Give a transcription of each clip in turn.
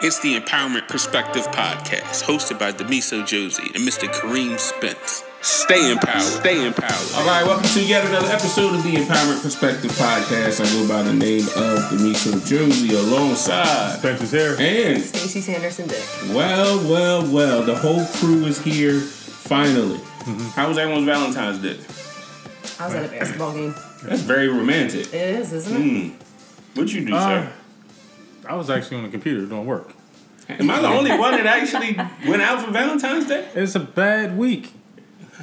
It's the Empowerment Perspective Podcast, hosted by Demiso Josie and Mr. Kareem Spence. Stay empowered. Stay empowered. All right, welcome to yet another episode of the Empowerment Perspective Podcast. I go by the name of Demiso Josie alongside Spencer's here. and Stacey Sanderson Dick. well, well, well, the whole crew is here finally. How was everyone's Valentine's Day? I was at a basketball game. That's very romantic. It is, isn't it? Mm. What'd you do, Uh, sir? I was actually on the computer doing work. Am I the only one that actually went out for Valentine's Day? It's a bad week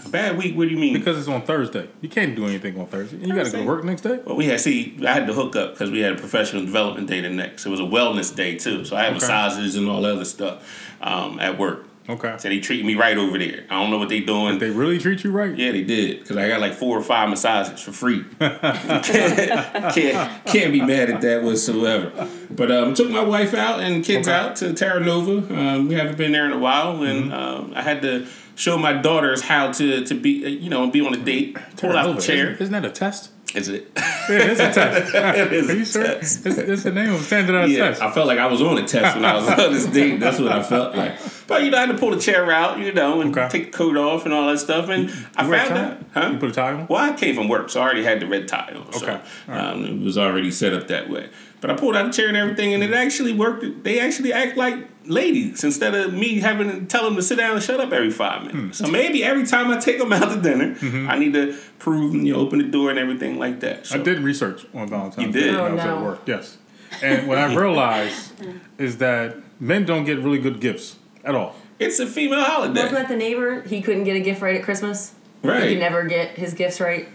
A Bad week. What do you mean? because it's on Thursday. You can't do anything on Thursday. And you got to go to work next day. Well, we had see. I had to hook up because we had a professional development day the next. It was a wellness day too, so I had Okay. massages and all that other stuff um, at work. Okay. So they treated me right over there. I don't know what they doing. They really treat you right. yeah, they did because I got like four or five massages for free. can't can't be mad at that whatsoever. But um, took my wife out and kids Okay. out to Terra Nova. Um, we haven't been there in a while, and Mm-hmm. um, I had to show my daughters how to to be uh, you know be on a date. Pull out the chair. Isn't, isn't that a test? Is it? Yeah, it's a test. it is Are you a sure? test. It's, it's the name of standardized Yeah, test. I felt like I was on a test when I was on this date. That's what I felt like. But you know, I had to pull the chair out, you know, and Okay. take the coat off and all that stuff. And I You a found tie? out, huh? You put a tie on? Well, I came from work, so I already had the red tie on. So, Okay. Right. um, it was already set up that way. But I pulled out the chair and everything, and it actually worked. They actually act like ladies instead of me having to tell them to sit down and shut up every five minutes. Hmm. So maybe every time I take them out to dinner, Mm-hmm. I need to prove, you know, open the door and everything like that. So, I did research on Valentine's You Day did? when I was Oh, at no. work. Yes. And what I realized is that men don't get really good gifts at all. It's a female holiday, Wasn't that the neighbor? He couldn't get a gift right at Christmas. Right. He right? could never get his gifts right.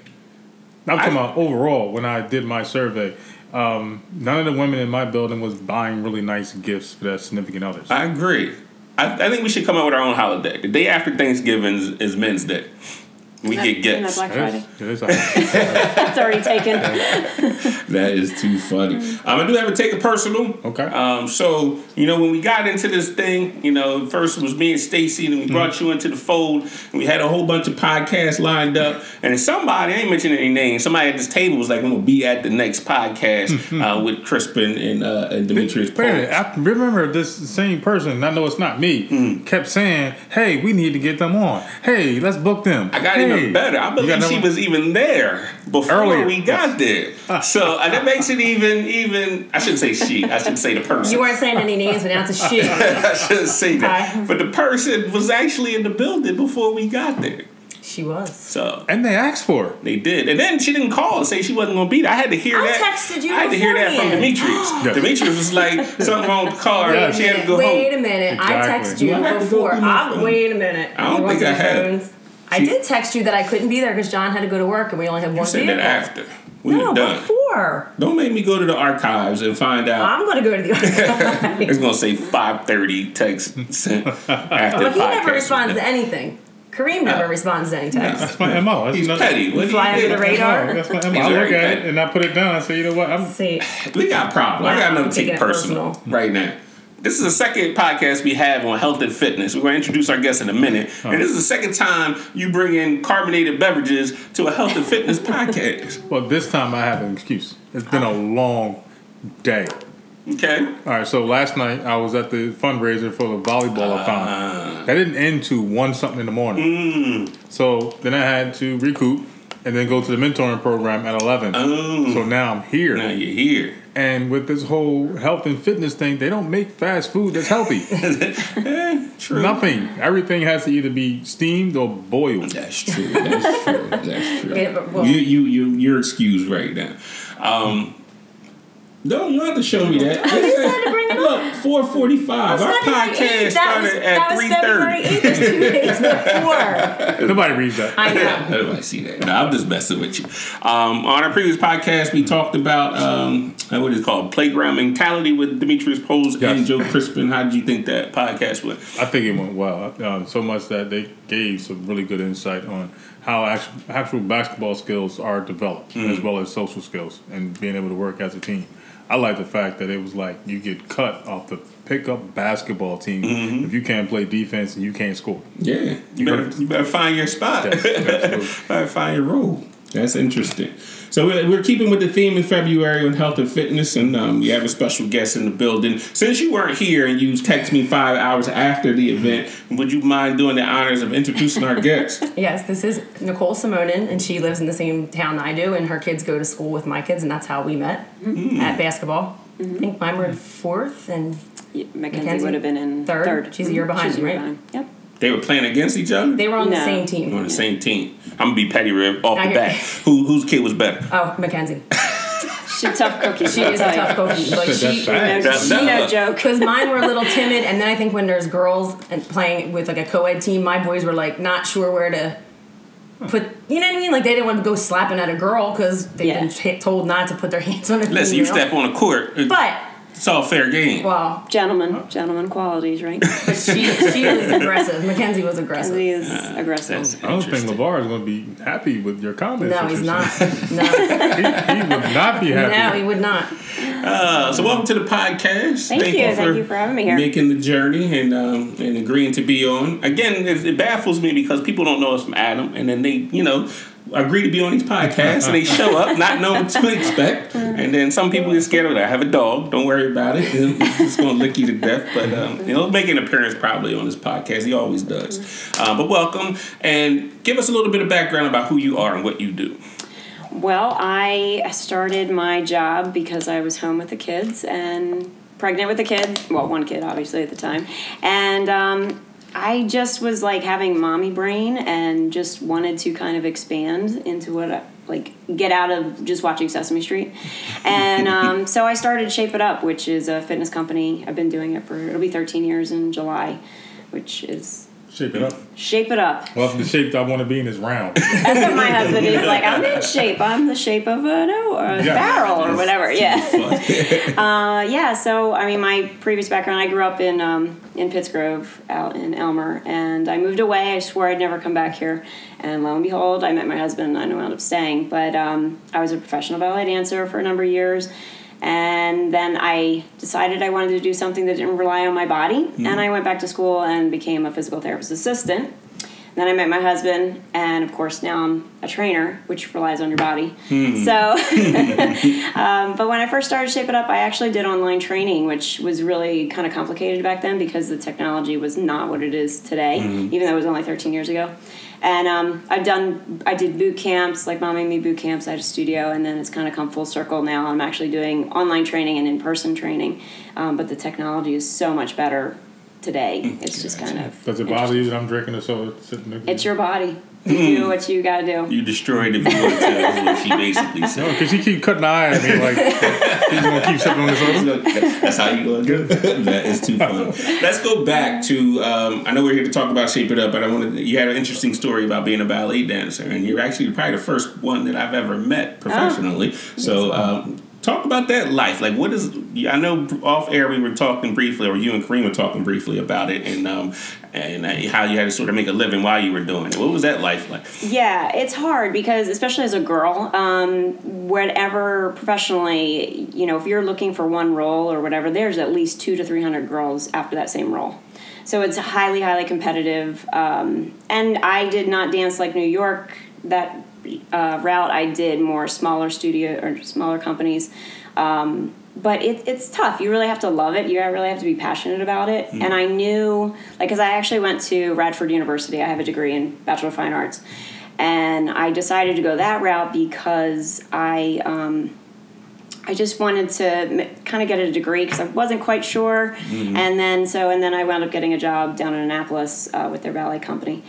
I'm talking I- about overall when I did my survey. Um, none of the women in my building was buying really nice gifts for their significant others. I agree. I, I think we should come up with our own holiday. The day after Thanksgiving is, is Men's Day. We get Isn't that. Black Friday? is- it is That's already taken. That is too funny. Um, I do have to take it personal. Okay. Um, so you know when we got into this thing, you know, first it was me and Stacy, and we brought you into the fold, and we had a whole bunch of podcasts lined up. And somebody, I ain't mentioning any names, somebody at this table was like, "I'm gonna be at the next podcast uh, with Crispin and uh, and Demetrius." Wait a minute, Paul. I remember this same person, and I know it's not me, Hmm. kept saying, "Hey, we need to get them on. Hey, let's book them." I got hey. Even better. I believe she number- was even there before Earlier. we got there. So uh, that makes it even even. I shouldn't say she. I should say the person. You weren't saying any names, but now it's a she. I shouldn't say that. Hi. But the person was actually in the building before we got there. She was. So and they asked for it. they did. And then she didn't call and say she wasn't going to be there. I had to hear I that. texted you I had to hear that from. Demetrius. Demetrius was like, something wrong with the car. Yes. She had to go wait home. a minute. I texted you Do I have to go before. I'm, wait a minute. I don't You went think I your have. phones. I See- did text you that I couldn't be there because John had to go to work and we only had You one said vehicle. that after. We No, were done. before. Don't make me go to the archives and find out. I'm going to go to the archives. It's gonna say five thirty text sent after But he podcast. never responds to anything. Kareem never uh, responds to any text. That's my mo. That's He's another- petty. What fly he under the radar. That's my mo. I look very at it and I put it down. I say, you know what? I'm See, We got a problem. I got Wow, another take taking it personal, personal. right now. This is the second podcast we have on health and fitness. We're going to introduce our guests in a minute. And this is the second time you bring in carbonated beverages to a health and fitness podcast. well. This time I have an excuse. It's been a long day. Okay? All right, so last night I was at the fundraiser for the volleyball Ah. I found. That didn't end to one something in the morning. Mm. So then I had to recoup and then go to the mentoring program at eleven. Oh. So now I'm here. Now you're here. And with this whole health and fitness thing, they don't make fast food that's healthy. True. Nothing. Everything has to either be steamed or boiled. That's true. That's true. That's true. Yeah, well- you, you, you, you're excused right now. Um, no, you don't have to show me that. just had to bring it Look, four forty-five. Our podcast 8th. That was, started that at was three February thirty. 8th. It's two days before. Nobody reads that. I know. Nobody see that. No, I'm just messing with you. Um, on our previous podcast, we talked about um, uh, what is it called playground mentality with Demetrius Poles and Joe Crispin. How did you think that podcast went? I think it went well. Um, so much that they gave some really good insight on how actual, actual basketball skills are developed, as well as social skills and being able to work as a team. I like the fact that it was like you get cut off the pickup basketball team mm-hmm. if you can't play defense and you can't score. Yeah, you better you better find your spot. Yes, absolutely. better find your role. That's interesting. So we're, we're keeping with the theme in February on health and fitness, and um, we have a special guest in the building. Since you weren't here and you text me five hours after the event, would you mind doing the honors of introducing our guest? Yes, this is Nicole Simonin, and she lives in the same town I do, and her kids go to school with my kids, and that's how we met at basketball. I think mine were in fourth, and Yeah, Mackenzie, Mackenzie? would have been in Third? third. She's a year Mhm. behind She's a right? behind. Yep. They were playing against each other. they were on the same team. on the same team. I'm gonna be petty rib off I the hear- bat. Who whose kid was better? Oh, Mackenzie. She's a tough cookie. She is a tough cookie. Like That's she, fact. That's- She no that- joke. Because mine were a little timid, and then I think when there's girls and playing with like a co-ed team, my boys were like not sure where to put. You know what I mean? Like they didn't want to go slapping at a girl because they've Yeah. been t- told not to put their hands on a Listen, you step on the court. Uh, but It's all fair game. well, Gentleman, gentlemen qualities, right? but she she was aggressive. Mackenzie was aggressive. he is aggressive. I don't think. LeVar is going to be happy with your comments. No, that he's not. No, he, he would not be happy. no, he would not. Uh, so welcome to the podcast. Thank you. Thank you for having me here. Making the journey and um, and agreeing to be on. Again, it, it baffles me because people don't know us from Adam, and then they, you know, agree to be on these podcasts, and they show up not knowing what to expect, and then some people get scared of it. I have a dog. Don't worry about it. It's gonna lick you to death, but um, you know, make an appearance probably on this podcast. He always does. Uh, but welcome and give us a little bit of background about who you are and what you do. Well, I started my job because I was home with the kids and pregnant with the kid. Well, one kid, obviously, at the time. And um, I just was like having mommy brain and just wanted to kind of expand into what I, like get out of just watching Sesame Street. And um, so I started Shape It Up, which is a fitness company. I've been doing it for, it'll be 13 years in July, which is Shape it up. Shape It Up. Well, the shape I want to be in is round. That's what my husband is like. I'm in shape. I'm the shape of a no, or a Yeah. barrel or whatever. Yeah. Uh, yeah. So I mean, my previous background, I grew up in um, in Pittsgrove, out in Elmer, and I moved away. I swore I'd never come back here, and lo and behold, I met my husband. and I wound up staying. But um, I was a professional ballet dancer for a number of years. And then I decided I wanted to do something that didn't rely on my body. Mm-hmm. And I went back to school and became a physical therapist assistant. Then I met my husband, and of course now I'm a trainer, which relies on your body. Hmm. So, um, but when I first started Shape It Up, I actually did online training, which was really kind of complicated back then because the technology was not what it is today, mm-hmm. even though it was only 13 years ago. And um, I've done, I did boot camps, like Mom and Me boot camps. I had a studio, and then it's kind of come full circle now. I'm actually doing online training and in person training, um, but the technology is so much better today. It's just kind of. Does it bother you that I'm drinking the soda sitting there? It's your body. You do what you gotta do. You destroyed the viewer too, is what she basically said. No, because he keep cutting the eye at me like he's gonna keep sipping on the soda. That's how you gonna do it. that is too funny. Let's go back to. Um, I know we're here to talk about Shape It Up, but I wanted. You had an interesting story about being a ballet dancer, and you're actually probably the first one that I've ever met professionally. So. Um, Talk about that life. Like, what is? I know off air we were talking briefly, or you and Kareem were talking briefly about it, and um, and uh, how you had to sort of make a living while you were doing it. What was that life like? Yeah, it's hard because especially as a girl, um, whatever professionally, you know, if you're looking for one role or whatever, there's at least two to three hundred girls after that same role. So it's highly, highly competitive. Um, and I did not dance like New York that uh, route. I did more smaller studio or smaller companies. Um, but it, it's tough. You really have to love it. You really have to be passionate about it. And I knew, like, because I actually went to Radford University. I have a degree in Bachelor of Fine Arts. And I decided to go that route because I, um, I just wanted to kind of get a degree because I wasn't quite sure. And then, so, and then I wound up getting a job down in Annapolis uh, with their ballet company.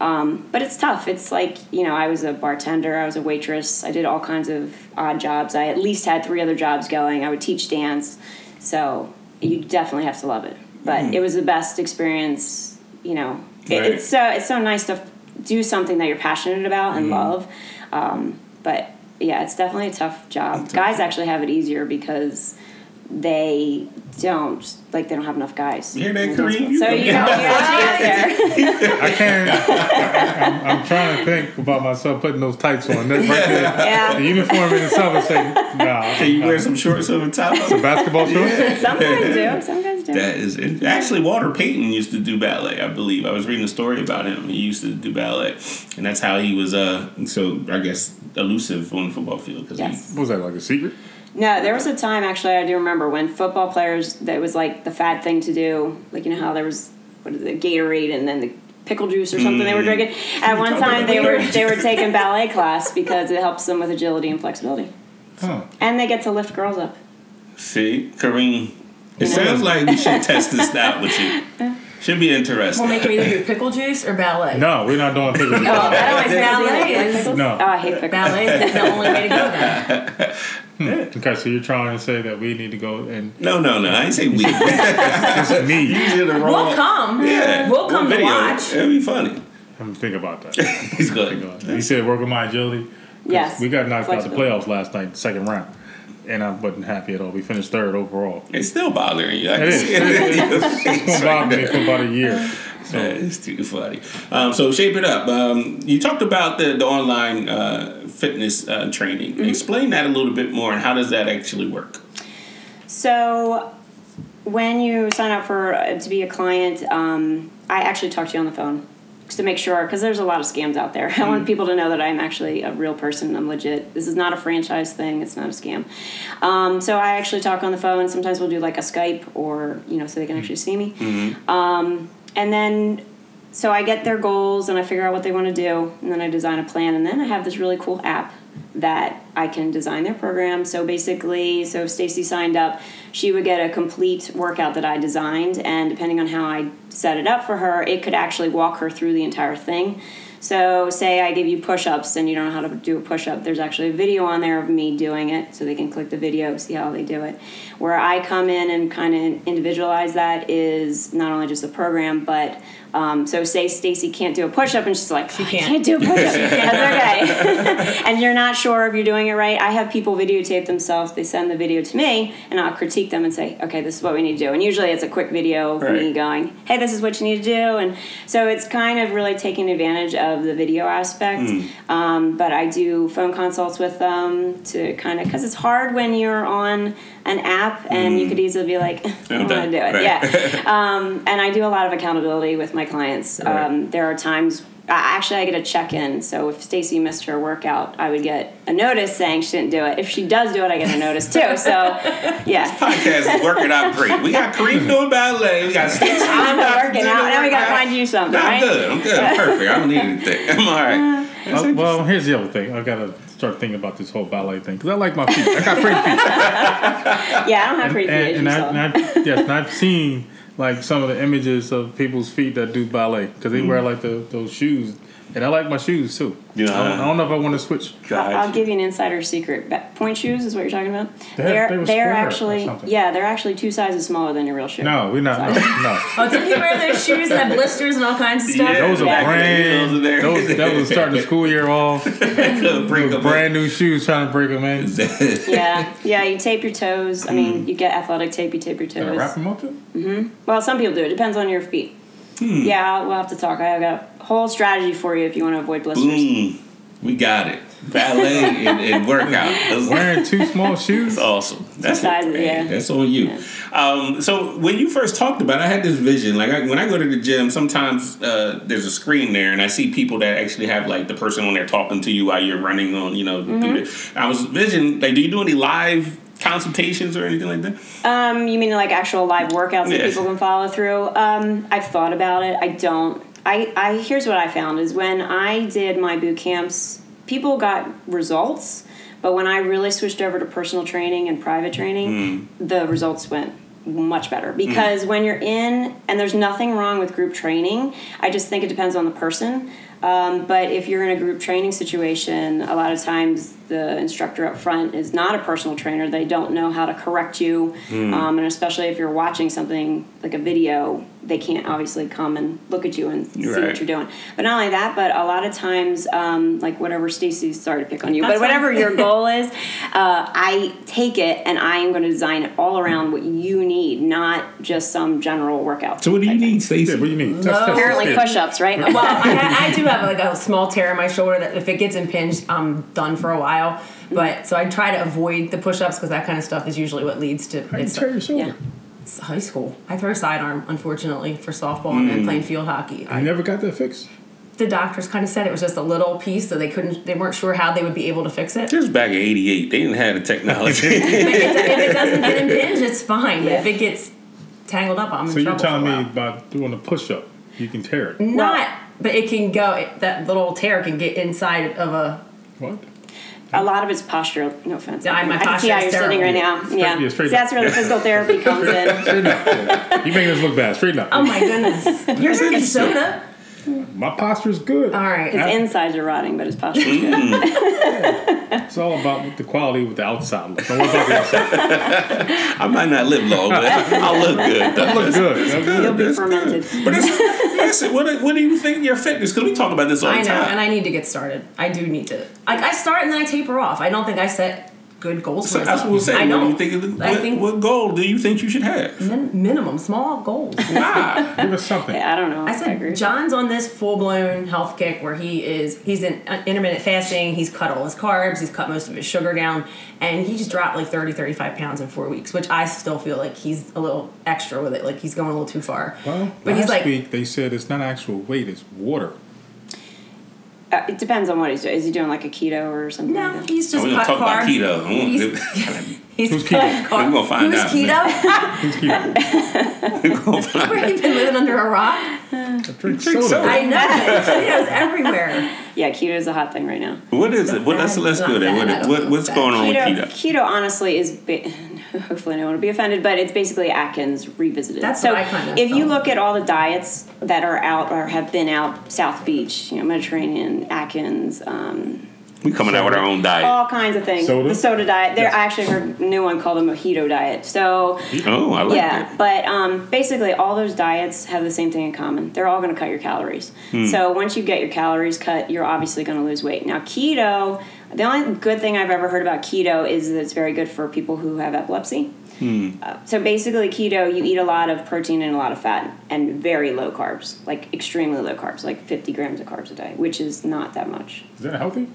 Um, but it's tough. It's like, you know, I was a bartender, I was a waitress, I did all kinds of odd jobs. I at least had three other jobs going. I would teach dance. So you definitely have to love it. But it was the best experience, you know. It, Right. it's so it's so nice to f- do something that you're passionate about and love. Um, but yeah, it's definitely a tough job. Guys actually have it easier because they don't like they don't have enough guys. You hear that, in the dance Kareem? So you got you got there. I can't. I'm, I'm trying to think about myself putting those tights on. That's right there. Yeah. The uniform in itself and say, nah. Can you wear some shorts over top? Some basketball shorts? Some guys do. Some guys do. That is it. actually Walter Payton used to do ballet. I believe I was reading a story about him. He used to do ballet, and that's how he was. Uh, so I guess elusive on the football field because Yes. What was that, like a secret? No, there was a time actually I do remember when football players that was like the fad thing to do. Like you know how there was what is it, Gatorade and then the pickle juice or something they were mm. drinking. At one time they were they were taking ballet class because it helps them with agility and flexibility. Huh. And they get to lift girls up. see Kareem. It You know? sounds like we should test this out with you. Should be interesting. We'll make him either do pickle juice or ballet. No, we're not doing pickles. Oh, that always ballet ballet. is No. Oh, I hate pickles. ballet is the only way to go then. Hmm. Okay, so you're trying to say that we need to go and no, no, no. I ain't say we. it's me. Usually the wrong. We'll come. Yeah, We'll come to watch. It'll be funny. I'm think about that. He's good. You said work on my agility. 'Cause Yes. We got knocked out the playoffs last night, second round, and I wasn't happy at all. We finished third overall. It's still bothering you. I It can is. see it in your It's face been bothering me for about a year. So Yeah, it's too funny. Um, so shape it up. Um, you talked about the, the online uh, fitness uh, training. Mm-hmm. Explain that a little bit more, and how does that actually work? So when you sign up for uh, to be a client, um, I actually talk to you on the phone just to make sure because there's a lot of scams out there. I want people to know that I'm actually a real person. I'm legit. This is not a franchise thing. It's not a scam. Um, so I actually talk on the phone. Sometimes we'll do like a Skype or you know so they can actually see me. Um, and then so I get their goals and I figure out what they want to do, and then I design a plan, and then I have this really cool app that I can design their program. So basically, so if Stacy signed up, she would get a complete workout that I designed, and depending on how I set it up for her, it could actually walk her through the entire thing. So, say I give you push ups and you don't know how to do a push up, there's actually a video on there of me doing it, so they can click the video, see how they do it. Where I come in and kind of individualize that is not only just the program, but um, so say Stacy can't do a push up and she's like, she can't. Can't do a push up. That's okay. and you're not sure if you're doing it right. I have people videotape themselves. They send the video to me, and I'll critique them and say, okay, this is what we need to do. And usually it's a quick video of me going, hey, this is what you need to do. And so it's kind of really taking advantage of the video aspect. Um, but I do phone consults with them to kind of, because it's hard when you're on an app and you could easily be like, I don't want to do it. Right. Yeah. Um, and I do a lot of accountability with my clients. Right. Um, there are times, actually, I get a check in. So if Stacy missed her workout, I would get a notice saying she didn't do it. If she does do it, I get a notice too. So, yeah. This podcast is working out great. We got Kareem doing ballet. We got Stacey I'm working do out. the Now we got to find you something, No, I'm right? good. I'm good. I'm perfect. I don't need anything. I'm all right. Uh, well, here's the other thing. I've gotta start thinking about this whole ballet thing because I like my feet. I got pretty feet, Yeah, I don't have pretty feet as and, and, I, and yes, and I've seen like some of the images of people's feet that do ballet because they mm-hmm. wear like the, those shoes, and I like my shoes too. Yeah. I, don't, I don't know if I want to switch. I'll I'll give you an insider secret. Point shoes is what you're talking about. They- They're they were they're square or actually yeah they're actually two sizes smaller than your real shoe. No, we're not. No, no. Oh, did he wear those shoes and have blisters and all kinds of stuff? Yeah. Those are Yeah. brand. Those are there. Those that was starting the school year off. Couldn't break Those up brand new shoes trying to break them in. Yeah, yeah. You tape your toes. I mean, you get athletic tape. You tape your Did I wrap toes. them up too? Well, some people do. It depends on your feet. Hmm. Yeah, we'll have to talk. I've got a whole strategy for you if you want to avoid blisters. Boom. We got it. Ballet and, and workout. That's, Wearing two small shoes. that's awesome. That's sizes, hey, yeah. That's on you. Um, so when you first talked about, it, I had this vision. Like I, when I go to the gym, sometimes uh, there's a screen there, and I see people that actually have like the person on there talking to you while you're running on. You know, Mm-hmm. the, I was vision. Like, do you do any live consultations or anything like that? Um, you mean like actual live workouts that people can follow through? Um, I've thought about it. I don't. I, I here's what I found is when I did my boot camps, people got results, but when I really switched over to personal training and private training, the results went much better. Because when you're in and there's nothing wrong with group training i just think it depends on the person um, but if you're in a group training situation a lot of times the instructor up front is not a personal trainer. They don't know how to correct you um, and especially if you're watching something like a video they can't obviously come and look at you and see Right. what you're doing. But not only that, but a lot of times, um, like whatever Stacy's sorry to pick on you, That's but whatever your goal is, uh, I take it and I am going to design it all around what you need, not just some general workout. So what do you need, Stacy? Yeah, what do you need? Test- No. test- Apparently, yeah. push-ups, right? well, I, I do have like a small tear in my shoulder that if it gets impinged, I'm done for a while. But so I try to avoid the push-ups because that kind of stuff is usually what leads to How you it's, tear your shoulder? Yeah. It's high school. I throw a sidearm, unfortunately, for softball and then hmm. playing field hockey. I I, never got that fixed. the doctors kind of said it was just a little piece, so they couldn't, they weren't sure how they would be able to fix it. Just back in '88. They didn't have the technology. But if, if it doesn't get impinged, it's fine. But if it gets tangled up, I'm in trouble. So you're telling me by doing a push up, you can tear it. not? But it can go. It, that little tear can get inside of a. What? A lot of it's posture. No offense. Yeah, my I can posture see how is you're sitting right terrible. now. Straight- yeah. yeah, straight See, that's where the physical therapy comes in. Straighten up. Yeah. You making us look bad. Straighten up. Oh my goodness! You're drinking soda. My posture's good. All right. His I- insides are rotting, but his posture is good. Mm. It's all about the quality with the outside. look. Don't worry about the inside. I might not live long, but I'll look good. though. Look good. That's He'll good. be That's fermented. But it's, listen, what, what do you think of your fitness? Because we talk about this all I the know, time. and I need to get started. I do need to. Like I start and then I taper off. I don't think I set good goals so that's what we're saying. I What do you think of the, I what, think what goal do you think you should have? min- minimum small goals. Why? Give us something. Yeah, I don't know. I agree. said John's on this full blown health kick where he is. He's in uh, intermittent fasting. He's cut all his carbs. He's cut most of his sugar down, and he just dropped like 30, 35 pounds in four weeks. Which I still feel like he's a little extra with it. Like he's going a little too far. Well, but last he's like, week they said it's not actual weight, it's water. Uh, it depends on what he's doing. Is he doing like a keto or something no, like he's just We're gonna cut talk about keto. He's, he's Who's keto? car- We're gonna find Who's out. keto? Who's keto? We're gonna find Where you been living under a rock? Drink soda. soda. I know. Keto's everywhere. Yeah, keto is a hot thing right now. What is it? What, let's Bad. let's go there. What, what, know. what's going on Keto, with keto? keto honestly is, ba- hopefully no one will be offended, but it's basically Atkins revisited. That's so what I kinda if you look at all the diets that are out or have been out, South Beach, you know, Mediterranean, Atkins, um, We coming out with our own diet. all kinds of things. Soda? The soda diet. There, Yes. I actually heard a new one called the mojito diet. So Oh, I like yeah, that. but um, basically, all those diets have the same thing in common. They're all going to cut your calories. Hmm. So once you get your calories cut, you're obviously going to lose weight. Now, keto, the only good thing I've ever heard about keto is that it's very good for people who have epilepsy. Hmm. Uh, so basically, keto, you eat a lot of protein and a lot of fat and very low carbs, like extremely low carbs, like 50 grams of carbs a day, which is not that much. Is that healthy?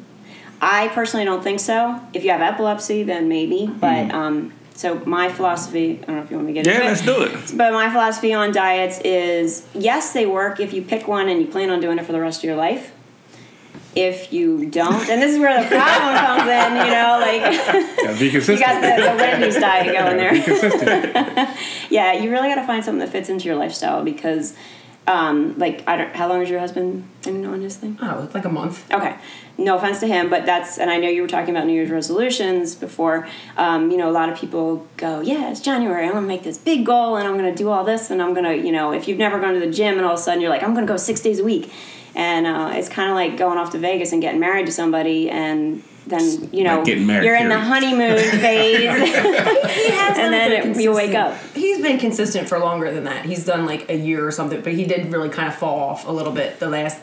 I personally don't think so. If you have epilepsy, then maybe. But um, so my philosophy, I don't know if you want me to get Yeah, into let's it. do it. But my philosophy on diets is yes, they work if you pick one and you plan on doing it for the rest of your life. If you don't, and this is where the problem comes in, you know, like Yeah, be you got the, the Wendy's diet going Be there. consistent. Yeah, you really got to find something that fits into your lifestyle because, um, like, I don't. How long has your husband been on his thing? Oh, it's like a month. Okay. No offense to him, but that's, and I know you were talking about New Year's resolutions before. Um, you know, a lot of people go, yeah, it's January. I'm going to make this big goal and I'm going to do all this and I'm going to, you know, if you've never gone to the gym and all of a sudden you're like, I'm going to go six days a week. And uh, it's kind of like going off to Vegas and getting married to somebody and then, you know, Like getting married, you're in the honeymoon phase. He has And then it it- you wake up. He's been consistent for longer than that. He's done like a year or something, but he did really kind of fall off a little bit the last,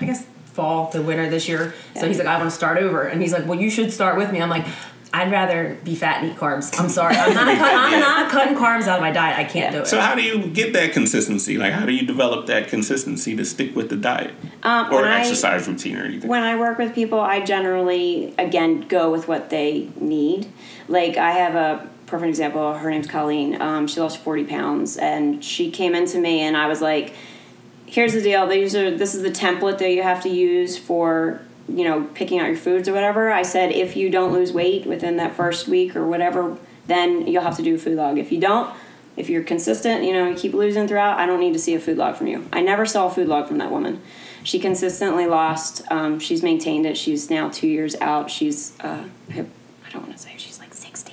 I guess, fall to winter this year. So he's like, I want to start over, and he's like, Well, you should start with me. I'm like. I'd rather be fat and eat carbs. I'm sorry. I'm not, cut, I'm not cutting carbs out of my diet. I can't do it. So how do you get that consistency? Like, how do you develop that consistency to stick with the diet Um, or when I- exercise routine or anything? When I work with people, I generally, again, go with what they need. Like, I have a perfect example. Her name's Colleen. Um, she lost 40 pounds, and she came into me, and I was like, here's the deal. These are, this is the template that you have to use for, you know, picking out your foods or whatever. I said, if you don't lose weight within that first week or whatever, then you'll have to do a food log. If you don't, if you're consistent, you know, you keep losing throughout, I don't need to see a food log from you. I never saw a food log from that woman. She consistently lost. Um, she's maintained it. She's now two years out. She's, uh, I don't want to say she's like 60,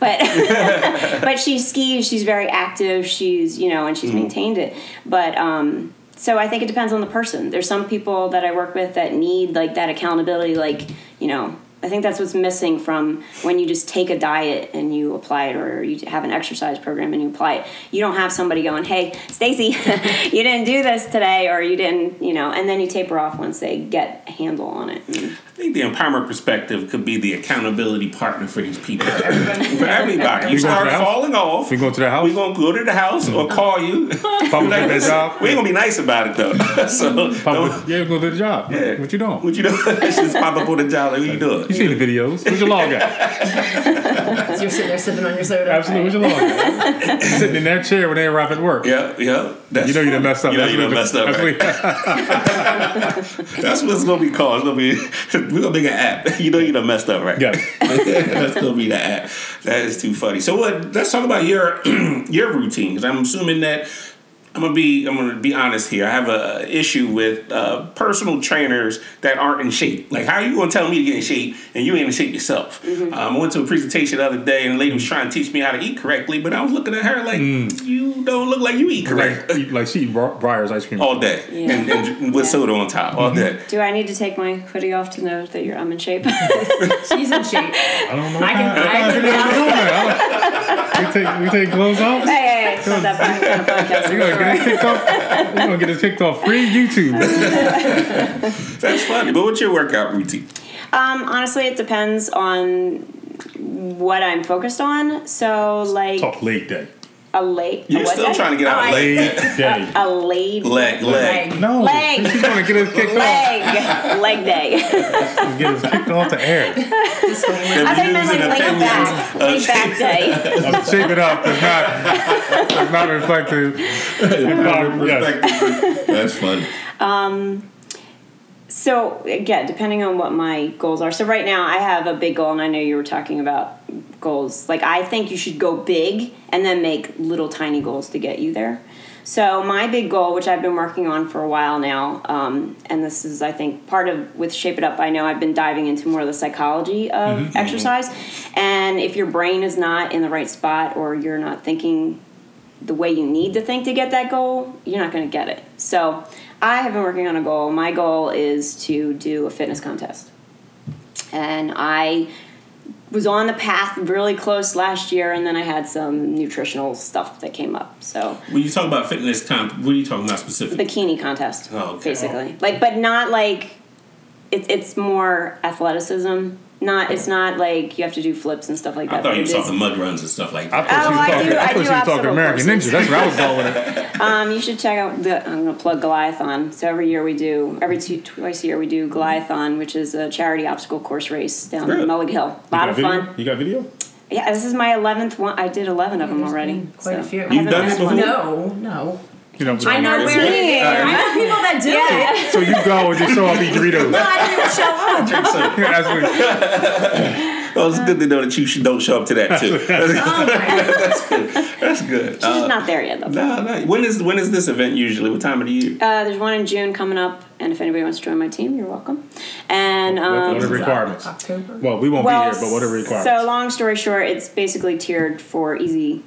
but, but she skis. She's very active. She's, you know, and she's maintained it. But, um, so I think it depends on the person. There's some people that I work with that need like that accountability, like, you know, I think that's what's missing from when you just take a diet and you apply it, or you have an exercise program and you apply it. You don't have somebody going, "Hey, Stacy, you didn't do this today," or you didn't, you know, and then you taper off once they get a handle on it. And I think the empowerment perspective could be the accountability partner for these people. for everybody. You We going to start falling off. We going to the house? We're gonna go to the house or mm-hmm. call you. Papa like, that job. We ain't gonna be nice about it though. so Papa, yeah, go to do the job. Yeah. What you doing? what you doing? just pop up on the job. Like, what you doing? You seen the videos? Where's your log at? So you're sitting there sipping on your soda. Absolutely. right? Where's your log? Sitting in that chair when they arrive at work. Yeah, yeah. That's, You know you done messed up. You know you done messed up. Right? that's what- it's gonna be called. It's gonna be we're gonna make an app. You know you done messed up, right? Yeah. That's gonna be the app. That is too funny. So what? Let's talk about your your routine. 'cause I'm assuming that I'm gonna be I'm gonna be honest here. I have a issue with uh, personal trainers that aren't in shape. Like, how are you gonna tell me to get in shape and you ain't in shape yourself? Mm-hmm. Um, I went to a presentation the other day and the lady was trying to teach me how to eat correctly, but I was looking at her like, you don't look like you eat correct like, like she eat Bri- Breyers ice cream. all day Yeah. and, and with Yeah. soda on top all day. do I need to take my hoodie off to know that you're I'm in shape? She's in shape. I don't know. I can- what kind I of can- video we doing that? We take we take clothes off. hey, hey, hey, it's not that kind of podcast. You gonna get kicked off? You gonna get it kicked off free YouTube? That's funny. But what's your workout routine? Um, honestly, it depends on what I'm focused on. So, like Talk leg day. A late. You're a still day? trying to get out of leg. Leg day. A late Leg, leg. Leg. No, Leg. she's gonna get us kicked off. leg leg day. Get us kicked off the air. I think meant Using like late back, of late back day. Shape it up. It's not. It's not reflective. Yes. That's funny. Um, So again, depending on what my goals are. So right now, I have a big goal, and I know you were talking about goals. Like I think you should go big and then make little tiny goals to get you there. So my big goal, which I've been working on for a while now, um, and this is I think part of with Shape It Up. I know I've been diving into more of the psychology of exercise, and if your brain is not in the right spot or you're not thinking the way you need to think to get that goal, you're not going to get it. So, I have been working on a goal. My goal is to do a fitness contest. And I was on the path really close last year, and then I had some nutritional stuff that came up. So, When you talk about fitness comp, what are you talking about specifically? bikini contest, Oh, okay. basically. Like, but not like it, it's more athleticism. Not it's not like you have to do flips and stuff like that. I thought you it were is- talking mud runs and stuff like I that. thought Oh, she was I talking. do- I I thought do she was talking American courses. Ninja. That's where I was going with it. Um, you should check out the. I'm going to plug Goliathon. So every year we do, every two twice a year we do Goliathon, which is a charity obstacle course race down Really? in Mullica Hill. A lot of video? fun. You got video? Yeah, this is my eleventh one. I did eleven of them There's already. Quite so a few. I You've haven't done missed it one. before? No, no. You know, I know It's where me. it is. I know people that do Yeah. it. So you go and just show up eat Doritos. No, I didn't even show up. Drink some. That's what- Well, it's good to know that you should don't show up to that too. That's, Oh that's good. That's good. She's Uh, not there yet though. no, no. When is when is this event usually? What time of the year? Uh, there's one in June coming up, and if anybody wants to join my team, you're welcome. And What are the um, requirements? October. Well, we won't well, be here, but what are the requirements? so long story short, it's basically tiered for easy,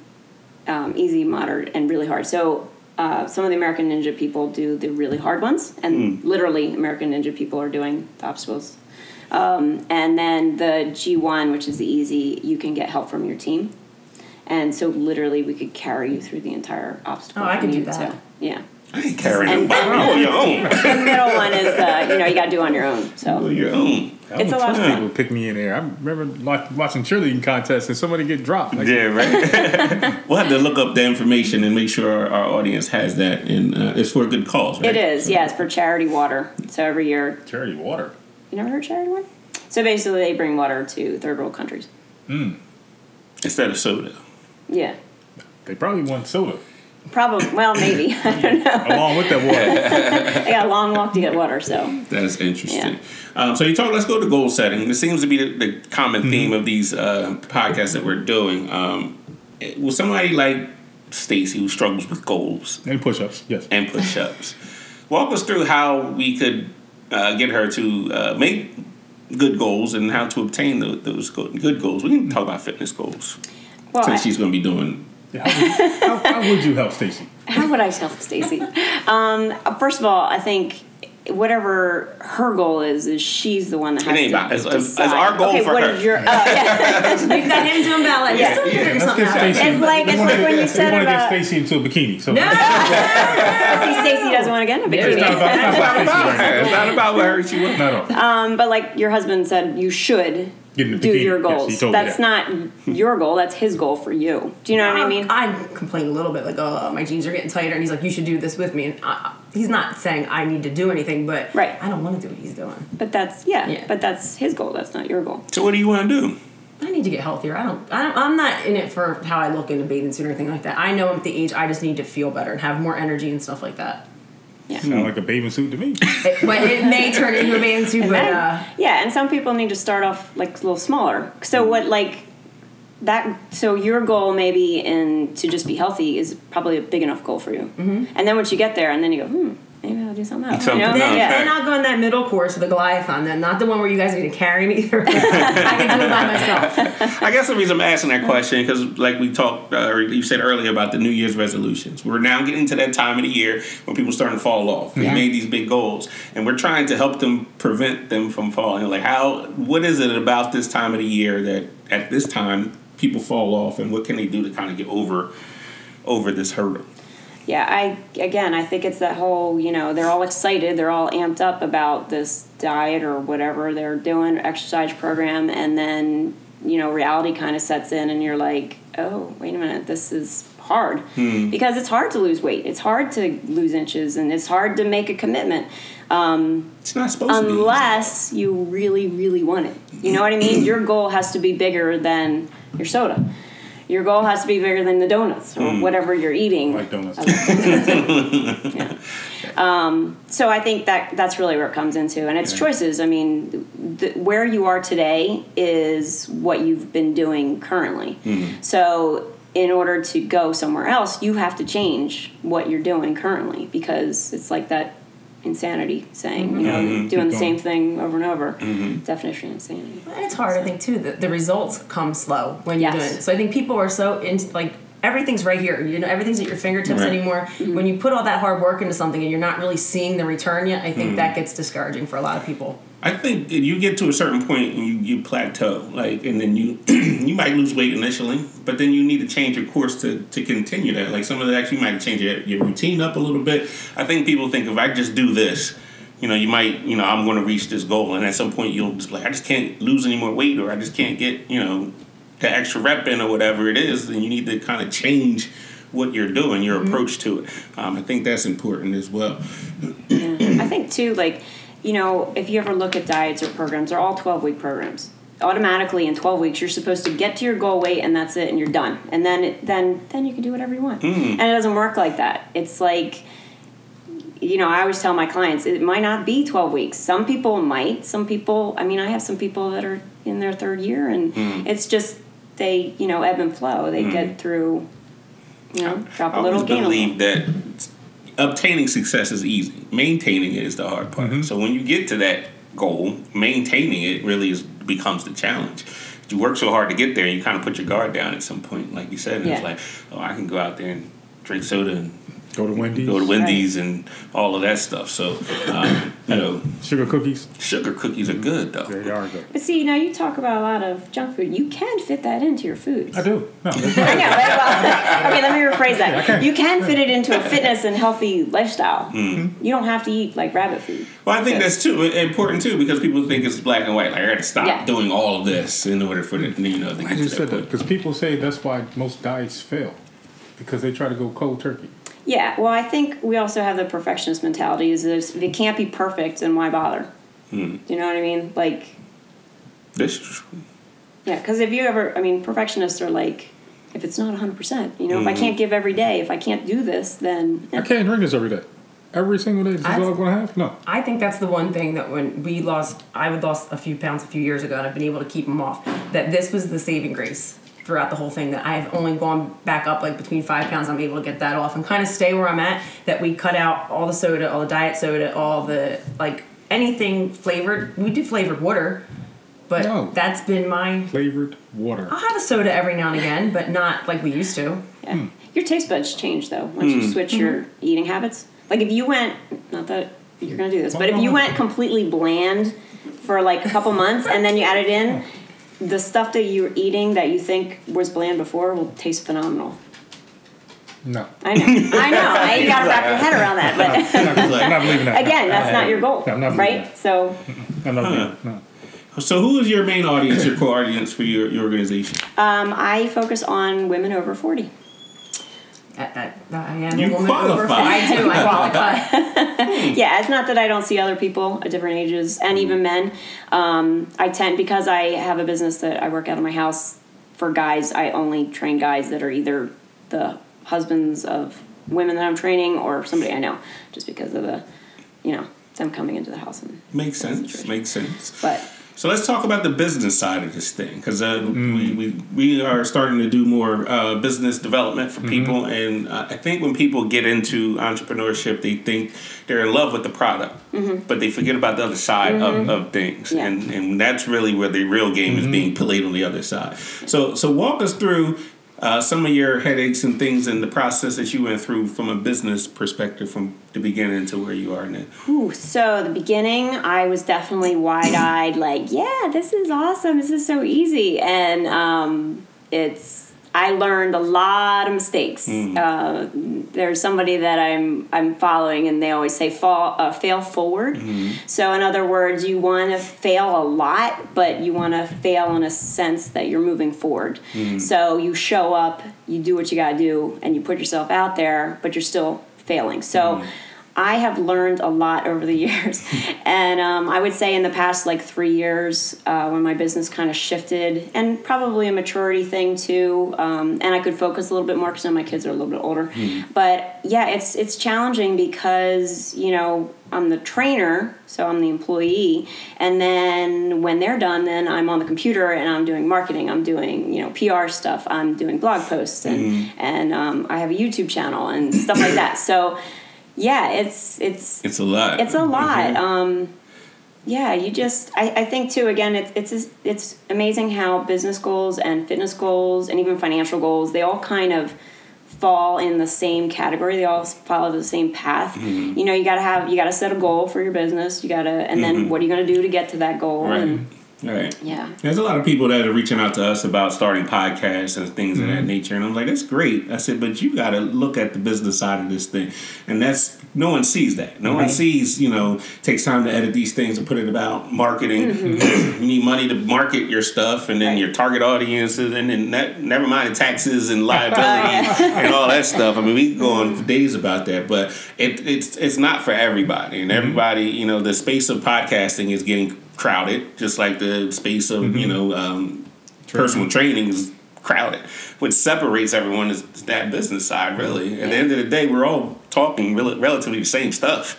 um, easy, moderate, and really hard. So uh, some of the American Ninja people do the really hard ones, and literally American Ninja people are doing the obstacles. Um, and then the G1, which is the easy, you can get help from your team. And so literally, we could carry you through the entire obstacle. Oh, I if could do that. to. Yeah. I ain't carrying And- and- You're on your own. The middle one is the, you know, you got to do on your own. You're So on your own. I'm it's a lot of trust fun. People pick me in there. I remember like, watching cheerleading contests and somebody get dropped. Like, Yeah, right. we'll have to look up the information and make sure our, our audience has that. And uh, it's for a good cause, right? it is, yeah, it's for charity water. So every year, Charity water. you never heard of charity water? So basically, they bring water to third world countries. Instead of soda. Yeah. They probably want soda Probably, well, maybe. I don't know. along with that water. I got a long walk to get water, so. That's interesting. Um, so you talk. Let's go to goal setting. This seems to be the, the common Mm-hmm. theme of these uh, podcasts that we're doing. Um, will somebody like Stacy who struggles with goals and push-ups. Yes. and push-ups walk us through how we could uh, get her to uh, make good goals and how to obtain those, those good goals? We can talk about fitness goals Well, since I- she's going to be doing. How would, how, how would you help Stacy? How would I help Stacy? Um, first of all, I think whatever her goal is, is she's the one that has ain't to about- as- as- as our goal okay, for what her. is your? Oh, yeah. Leave that him to him ballet. Yeah. Still Yeah, let's something get out. Stacy. It's like- it's wanna like when you said we want to about- get Stacy into a bikini. So No. See, Stacy doesn't want to get in a There you it's not about, it's not about About her. It's not about what her she wants. Not at all. Um, but like your husband said, you should Get in the do bikini. your Yes, goals. he told me that's that. not your goal. That's his goal for you. Do you know what I um, mean? I complain a little bit, like, oh, my jeans are getting tighter, and he's like, you should do this with me. And I, he's not saying I need to do anything, but Right. I don't want to do what he's doing. But that's yeah, Yeah. But that's his goal. That's not your goal. So what do you want to do? I need to get healthier. I don't, I don't. I'm not in it for how I look in a bathing suit or anything like that. I know at the age I just need to feel better and have more energy and stuff like that. Sound like a bathing suit to me. It, but it may turn into a bathing suit, And but then- uh, yeah, and some people need to start off like a little smaller. So what like that? So your goal maybe in to just be healthy is probably a big enough goal for you. Mm-hmm. And then once you get there, and then you go, hmm, maybe I'll do something else. Something you know? else. Yeah. then I'll go in that middle course of the Goliathon. Then not the one where you guys need to carry me through. I can do it by myself. I guess the reason I'm asking that question because, like we talked, uh, or you said earlier about the New Year's resolutions, we're now getting to that time of the year when people are starting to fall off. They made these big goals, and we're trying to help them prevent them from falling. Like, how? What is it about this time of the year that at this time people fall off, and what can they do to kind of get over over this hurdle? Yeah, I again, I think it's that whole, you know, they're all excited, they're all amped up about this diet or whatever they're doing, exercise program, and then, you know, reality kind of sets in and you're like, "Oh, wait a minute, this is hard." Because it's hard to lose weight. It's hard to lose inches and it's hard to make a commitment. Um, It's not supposed to be. unless you really, really want it. You know what I mean? Your goal has to be bigger than your soda. Your goal has to be bigger than the donuts or whatever you're eating. Like donuts. I like donuts. yeah. Um, so I think that that's really where it comes into, and it's Yeah. choices. I mean, th- where you are today is what you've been doing currently. So in order to go somewhere else, you have to change what you're doing currently because it's like that insanity saying, you know, mm-hmm. Mm-hmm. doing Keep the going. same thing over and over. Mm-hmm. Definition of insanity. And it's hard, I think, too. The, the results come slow when you're doing it. So I think people are so into like everything's right here. You know, everything's at your fingertips Right. anymore. Mm-hmm. When you put all that hard work into something and you're not really seeing the return yet, I Mm-hmm. think that gets discouraging for a lot of people. I think you get to a certain point and you, you plateau, like, and then you you might lose weight initially, but then you need to change your course to, to continue that. Like some of the actually you might change your, your routine up a little bit. I think people think if I just do this, you know, you might, you know, I'm going to reach this goal, and at some point you'll just like, I just can't lose any more weight, or I just can't get, you know, the extra rep in, or whatever it is. Then you need to kind of change what you're doing, your mm-hmm. approach to it. Um, I think that's important as well. I think too, like, you know, if you ever look at diets or programs, they're all twelve week programs. Automatically in twelve weeks, you're supposed to get to your goal weight, and that's it, and you're done. And then, it, then, then you can do whatever you want. Mm-hmm. And it doesn't work like that. It's like, you know, I always tell my clients it might not be twelve weeks. Some people might. Some people. I mean, I have some people that are in their third year, and mm-hmm. it's just they, you know, ebb and flow. They mm-hmm. get through. You know, drop a I little, always gain a believe that obtaining success is easy. Maintaining it is the hard part. Mm-hmm. So when you get to that goal, maintaining it really is becomes the challenge. You work so hard to get there, you kind of put your guard down at some point, like you said. And It's like, oh, I can go out there and drink soda and Go to Wendy's. go to Wendy's and all of that stuff. So, um, you know, Sugar cookies. sugar cookies are good though. They are good. But see, now you talk about a lot of junk food. You can fit that into your food. I do. No, I know. Well, okay, let me rephrase that. You can fit it into a fitness and healthy lifestyle. You don't have to eat like rabbit food. Well, I think Yeah. that's too important too because people think it's black and white. Like I got to stop Yeah. doing all of this in order for the you know. To I just said that because people say that's why most diets fail because they try to go cold turkey. Yeah. Well, I think we also have the perfectionist mentality. Is that if it can't be perfect, then why bother? Hmm. Do you know what I mean? Like, This yeah. Because if you ever, I mean, perfectionists are like, if it's not hundred percent, you know, if I hmm. can't give every day, if I can't do this, then I can't drink this every day. Every single day. This is I- all I'm going to have? No. I think that's the one thing that when we lost, I would lost a few pounds a few years ago, and I've been able to keep them off. That this was the saving grace throughout the whole thing. That I've only gone back up like between five pounds. I'm able to get that off and kind of stay where I'm at. That we cut out all the soda, all the diet soda, all the like anything flavored. We do flavored water, but No. that's been my. Flavored water. I'll have a soda every now and again, but not like we used to. Yeah. Hmm. Your taste buds change though once you switch your eating habits. Like if you went, not that you're gonna do this. But if you went completely bland for like a couple months and then you added in the stuff that you're eating that you think was bland before will taste phenomenal. No, I know, I know. I, you gotta wrap your head around that, but I'm not believing that. again, that's not your goal, No, I'm not believing right? So, I'm not believing that. No. So, who is your main audience, your core audience for your, your organization? um, I focus on women over forty. Uh, uh, I, I, I am You a woman over qualify. I do. I qualify. Hmm. Yeah, it's not that I don't see other people at different ages and hmm. even men. Um, I tend because I have a business that I work out of my house for guys. I only train guys that are either the husbands of women that I'm training or somebody I know, just because of the, you know, them coming into the house. And Makes sense. Makes sense. but So let's talk about the business side of this thing because uh, we, we we are starting to do more uh, business development for people, and uh, I think when people get into entrepreneurship, they think they're in love with the product, but they forget about the other side of, of things, Yeah. and and that's really where the real game is being played on the other side. So so walk us through. Uh, some of your headaches and things and the process that you went through from a business perspective from the beginning to where you are now. Ooh, so the beginning, I was definitely wide eyed, like, yeah, this is awesome. This is so easy. And um, it's, I learned a lot of mistakes. Uh, there's somebody that I'm I'm following, and they always say fall uh, fail forward. So in other words, you want to fail a lot, but you want to fail in a sense that you're moving forward. So you show up, you do what you got to do, and you put yourself out there, but you're still failing. So. I have learned a lot over the years, and um, I would say in the past like three years, uh, when my business kind of shifted, and probably a maturity thing too, um, and I could focus a little bit more because now my kids are a little bit older. But yeah, it's it's challenging because you know I'm the trainer, so I'm the employee, and then when they're done, then I'm on the computer and I'm doing marketing. I'm doing you know PR stuff. I'm doing blog posts and and um, I have a YouTube channel and stuff like that. So yeah, it's it's It's a lot. it's a lot. Um, yeah, you just I, I think too again it's it's it's amazing how business goals and fitness goals and even financial goals they all kind of fall in the same category. They all follow the same path. Mm-hmm. You know, you got to have you got to set a goal for your business. You got to and then what are you to do to get to that goal? Mm-hmm. Right. And Right. yeah. There's a lot of people that are reaching out to us about starting podcasts and things of that mm-hmm. nature. And I'm like, that's great. I said, but you got to look at the business side of this thing. And that's, no one sees that. No one sees, you know, takes time to edit these things and put it about marketing. Mm-hmm. you need money to market your stuff and then Right. your target audiences and then that, never mind the taxes and liability and all that stuff. I mean, we can go on for days about that, but it, it's, it's not for everybody. And mm-hmm. everybody, you know, the space of podcasting is getting crowded, just like the space of, you know, um, personal training is crowded. What separates everyone is that business side, really. At the end of the day, we're all talking rel- relatively the same stuff.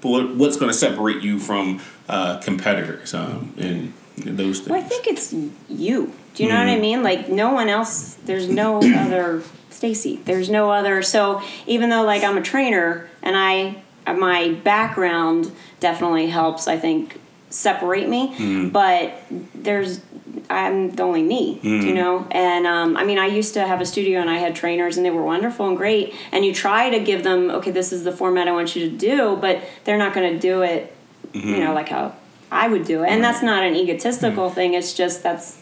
But what, what's going to separate you from uh, competitors um, and those things? Well, I think it's you. Do you know what I mean? Like no one else. There's no other Stacy. There's no other. So even though like I'm a trainer and I my background definitely helps. I think separate me, mm-hmm. but there's I'm the only me, do you mm-hmm. know? And um, I mean, I used to have a studio and I had trainers and they were wonderful and great. And you try to give them, okay, this is the format I want you to do, but they're not going to do it, you mm-hmm. know, like how I would do it. And that's not an egotistical thing. It's just that's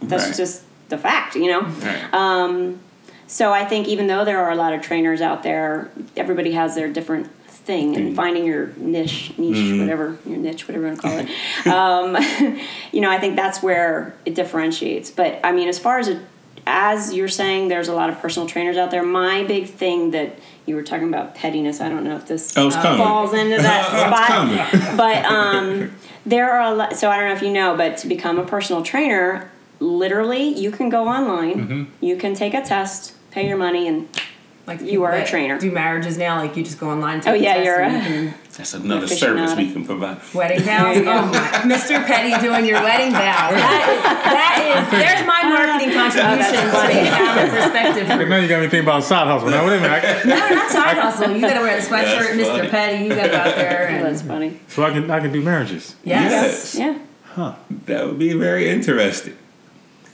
that's Right. just the fact, you know. Right. Um, so I think even though there are a lot of trainers out there, everybody has their different thing and finding your niche, niche, whatever your niche, whatever you want to call it. um, you know, I think that's where it differentiates. But I mean, as far as a, as you're saying, there's a lot of personal trainers out there. My big thing that you were talking about pettiness. I don't know if this Oh, uh, falls into that spot, but um, there are a lot. So I don't know if you know, but to become a personal trainer, literally, you can go online, you can take a test, pay your money, and Like You are a trainer. Do marriages now? Like you just go online. Oh, take a yeah, you're and a- you can- That's another service we can provide. Wedding vows? There. Oh my, Mr. Petty doing your wedding vows. That, that is, there's my ah. marketing oh, contribution, buddy. Out perspective. Now you got me thinking about side hustle. Now wait a minute, I, No, not side hustle. You gotta wear the sweatshirt, Mr. funny. Petty. You gotta go out there and that's funny. so I can I can do marriages. yes. Yes. Yeah. Huh. That would be very interesting.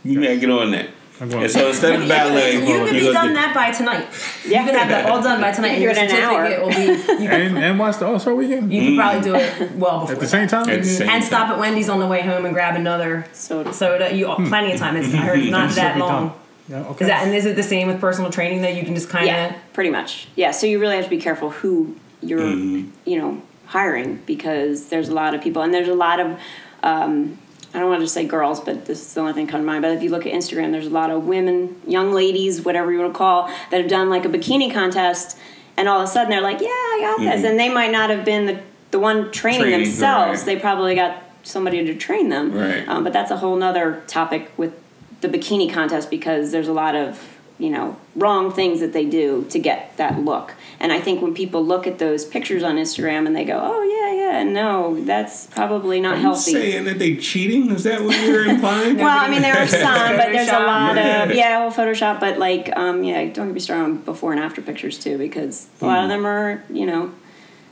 You may get on that. I'm going And so instead of ballet, You could be done get- that by tonight. Yeah. You could have that all done by tonight. and You your can do it in an hour. certificate will be. You, and and watch the All Star Weekend you could probably do it well before at the same time. The same- and stop at Wendy's on the way home and grab another Soda. soda. You plenty of time. It's I heard it's not that long. done. Yeah, okay. Is that and is it the same with personal training that you can just kind of Yeah, pretty much. Yeah, so you really have to be careful who you're, Mm-hmm. you know, hiring because there's a lot of people and there's a lot of. Um, I don't want to just say girls, but this is the only thing come to mind. But if you look at Instagram, there's a lot of women, young ladies, whatever you want to call, that have done like a bikini contest, and all of a sudden they're like, "Yeah, I got this," and they might not have been the the one training, Mm-hmm. Training, themselves. right. They probably got somebody to train them. Right. Um, but that's a whole nother topic with the bikini contest because there's a lot of you know wrong things that they do to get that look and i think when people look at those pictures on instagram and they go oh yeah yeah no that's probably not Are you healthy saying that they cheating? Is that what you're implying? well i mean there are some but there's a lot Yeah. of yeah well photoshop but like um yeah don't get me started on before and after pictures too because a lot of them are you know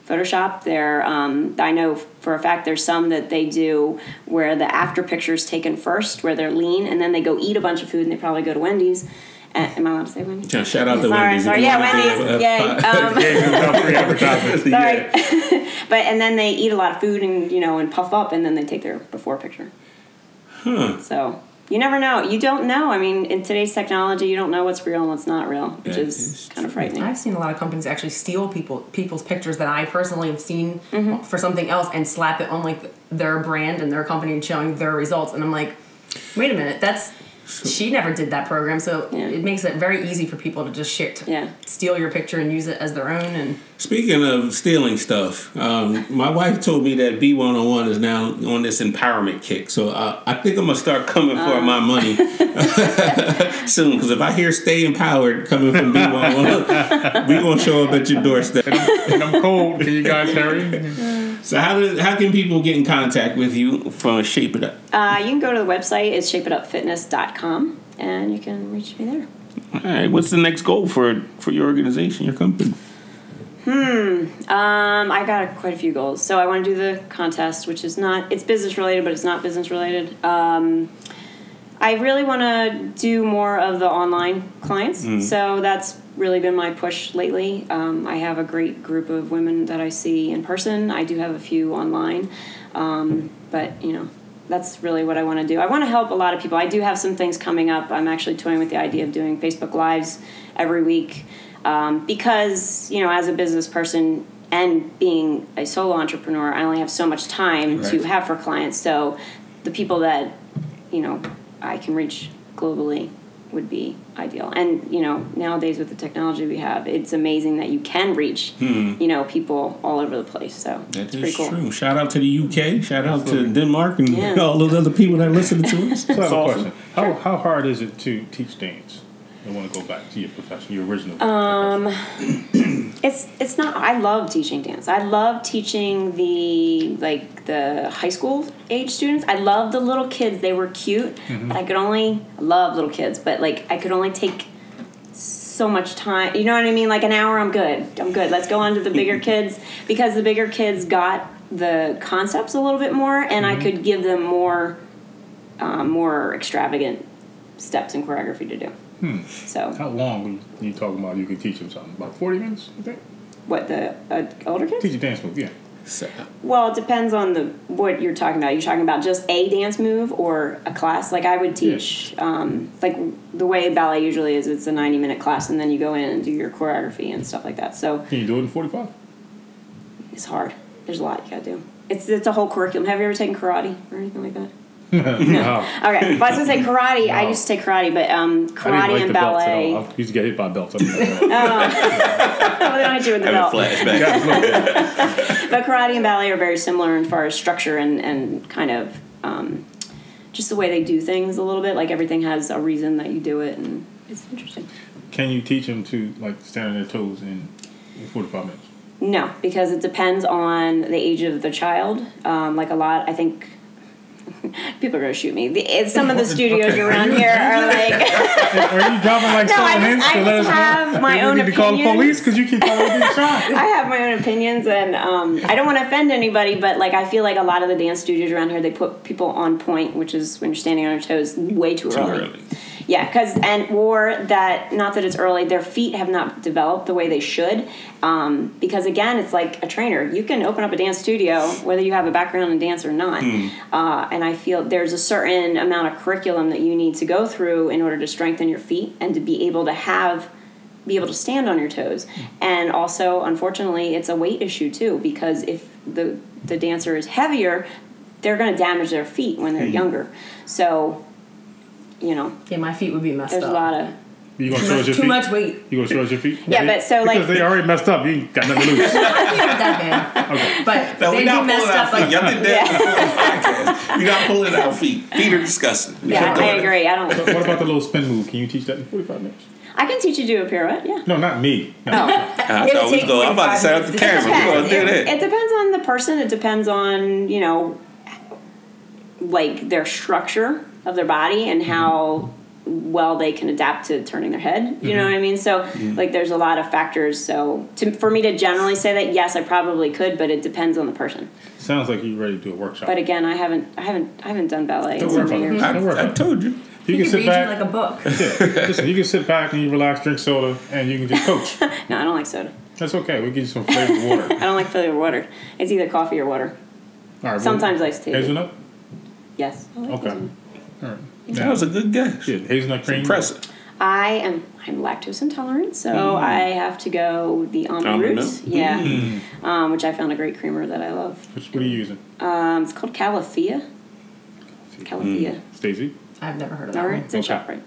Photoshop. There, um, I know for a fact there's some that they do where the after picture is taken first, where they're lean, and then they go eat a bunch of food, and they probably go to Wendy's. Uh, am I allowed to say Wendy's? Yeah, shout out to sorry, Wendy's. sorry. If you Yeah, Wendy's. Yay. Um, Yeah, it's not free advertisement. sorry. but and then they eat a lot of food and you know and puff up, and then they take their before picture. Huh. So you never know. You don't know. I mean, in today's technology, you don't know what's real and what's not real, which That is is kind of frightening. I've seen a lot of companies actually steal people people's pictures that I personally have seen Mm-hmm. for something else and slap it on like their brand and their company and showing their results. And I'm like, wait a minute, that's she never did that program, so Yeah. it makes it very easy for people to just to Yeah. steal your picture and use it as their own. And Speaking of stealing stuff, um, my wife told me that B101 is now on this empowerment kick. So uh, I think I'm going to start coming for my money soon. Because if I hear stay empowered coming from B101, we going to show up at your doorstep. and I'm cold. Can you guys hurry? So, how, do, how can people get in contact with you from Shape It Up? Uh, you can go to the website. It's shapeitupfitness.com, and you can reach me there. All right, what's the next goal for, for your organization, your company? Um, I got quite a few goals. So I want to do the contest, which is not it's business related, but it's not business related. Um, I really want to do more of the online clients. So that's really been my push lately. Um, I have a great group of women that I see in person. I do have a few online, um, but you know. That's really what I want to do. I want to help a lot of people. I do have some things coming up. I'm actually toying with the idea of doing Facebook Lives every week um, because you know as a business person and being a solo entrepreneur i only have so much time to have for clients so the people that you know i can reach globally would be ideal and you know nowadays with the technology we have it's amazing that you can reach you know people all over the place so That it's is pretty cool true. Shout out to the UK. Shout out to Denmark and Yeah. all those other people that listen to us. So I have a awesome. question. How, how hard is it to teach dance? I want to go back to your profession, your original. Um, profession. it's it's not i love teaching dance. I love teaching the like the high school age students. I love the little kids. They were cute but i could only I love little kids but like i could only take so much time you know what i mean? Like an hour i'm good. I'm good. Let's go on to the bigger kids because the bigger kids got the concepts a little bit more and i could give them more um, more extravagant steps and choreography to do so How long were you talking about you could teach them something? About 40 minutes, you think? what the uh, older kids Teach a dance move, yeah. So, Well, it depends on the what you're talking about. You're talking about just a dance move or a class. Like I would teach, um, like the way ballet usually is. It's a 90 minute class, and then you go in and do your choreography and stuff like that. So Can you do it in 45? it's hard. There's a lot you gotta do. It's it's a whole curriculum. Have you ever taken karate or anything like that? No. Okay, well, I was gonna say karate. I used to take karate, but um, I didn't karate like and the belts at ballet. all. I used to get hit by belts. I didn't like well, they don't hit you with the belt. flashback. But karate and ballet are very similar as far as structure and, and kind of um, just the way they do things a little bit. Like everything has a reason that you do it, and it's interesting. Can you teach them to like stand on their toes in, in 45 minutes? No, because it depends on the age of the child. Um, like a lot, I think. People are gonna shoot me. The, some of the studios around here are like, Are you dropping like No, I just- I to let just us know? have my that own need to call the police because you keep calling shot. I have my own opinions, and um, I don't want to offend anybody, but like I feel like a lot of the dance studios around here they put people on point, which is when you're standing on your toes way too, Too early. early. Yeah, because and or that not that it's early, their feet have not developed the way they should. Um, because again, it's like a trainer. You can open up a dance studio whether you have a background in dance or not. Uh, and I feel there's a certain amount of curriculum that you need to go through in order to strengthen your feet and to be able to have be able to stand on your toes. And also, unfortunately, it's a weight issue too because if the the dancer is heavier, they're going to damage their feet when they're younger. So, you know, Yeah, my feet would be messed up. there's a lot of You gonna Too show us much, your too much weight. You gonna show us your feet? Yeah, but so, like- because they already messed up. You ain't got nothing to lose. My feet aren't that bad. Okay. But No, they'd we're not pulling messed our up feet. like Y'all did that before the podcast. We're not pulling our feet. Feet are disgusting. We yeah, I agree. I don't. what about the little spin move? Can you teach that in 45 minutes? I can teach you to do a pirouette. Yeah. No, not me. No. Oh. I It'll thought we go. I'm about to set up the camera. We're gonna do that. it depends on the person. It depends on you know, like their structure of their body and mm-hmm. how well they can adapt to turning their head. You know mm-hmm. what I mean? So mm-hmm. like, there's a lot of factors. So to, for me to generally say that, yes, I probably could, but it depends on the person. Sounds like you're ready to do a workshop. But again, I haven't, I haven't, I haven't done ballet in Don't so worry about it. years. I, Don't worry I about told you. you He can could sit read back. you like a book. Yeah, Listen, you can sit back and you relax, drink soda, and you can just coach. No, I don't like soda. That's okay. We'll give you some flavored water. I don't like flavored water. It's either coffee or water. All right. Sometimes well, iced tea. Hazelnut? Yes. I like Okay. hazelnut. All right. That was a good guess. Shit, hazelnut cream. Impressive. I am I'm lactose intolerant, so I have to go the almond, Almond roots. milk? Yeah, um, which I found a great creamer that I love. Which, what are you using? Um, it's called Califia. Califia. Stacy? I've never heard of that All right, one. it's in Okay. ShopRite.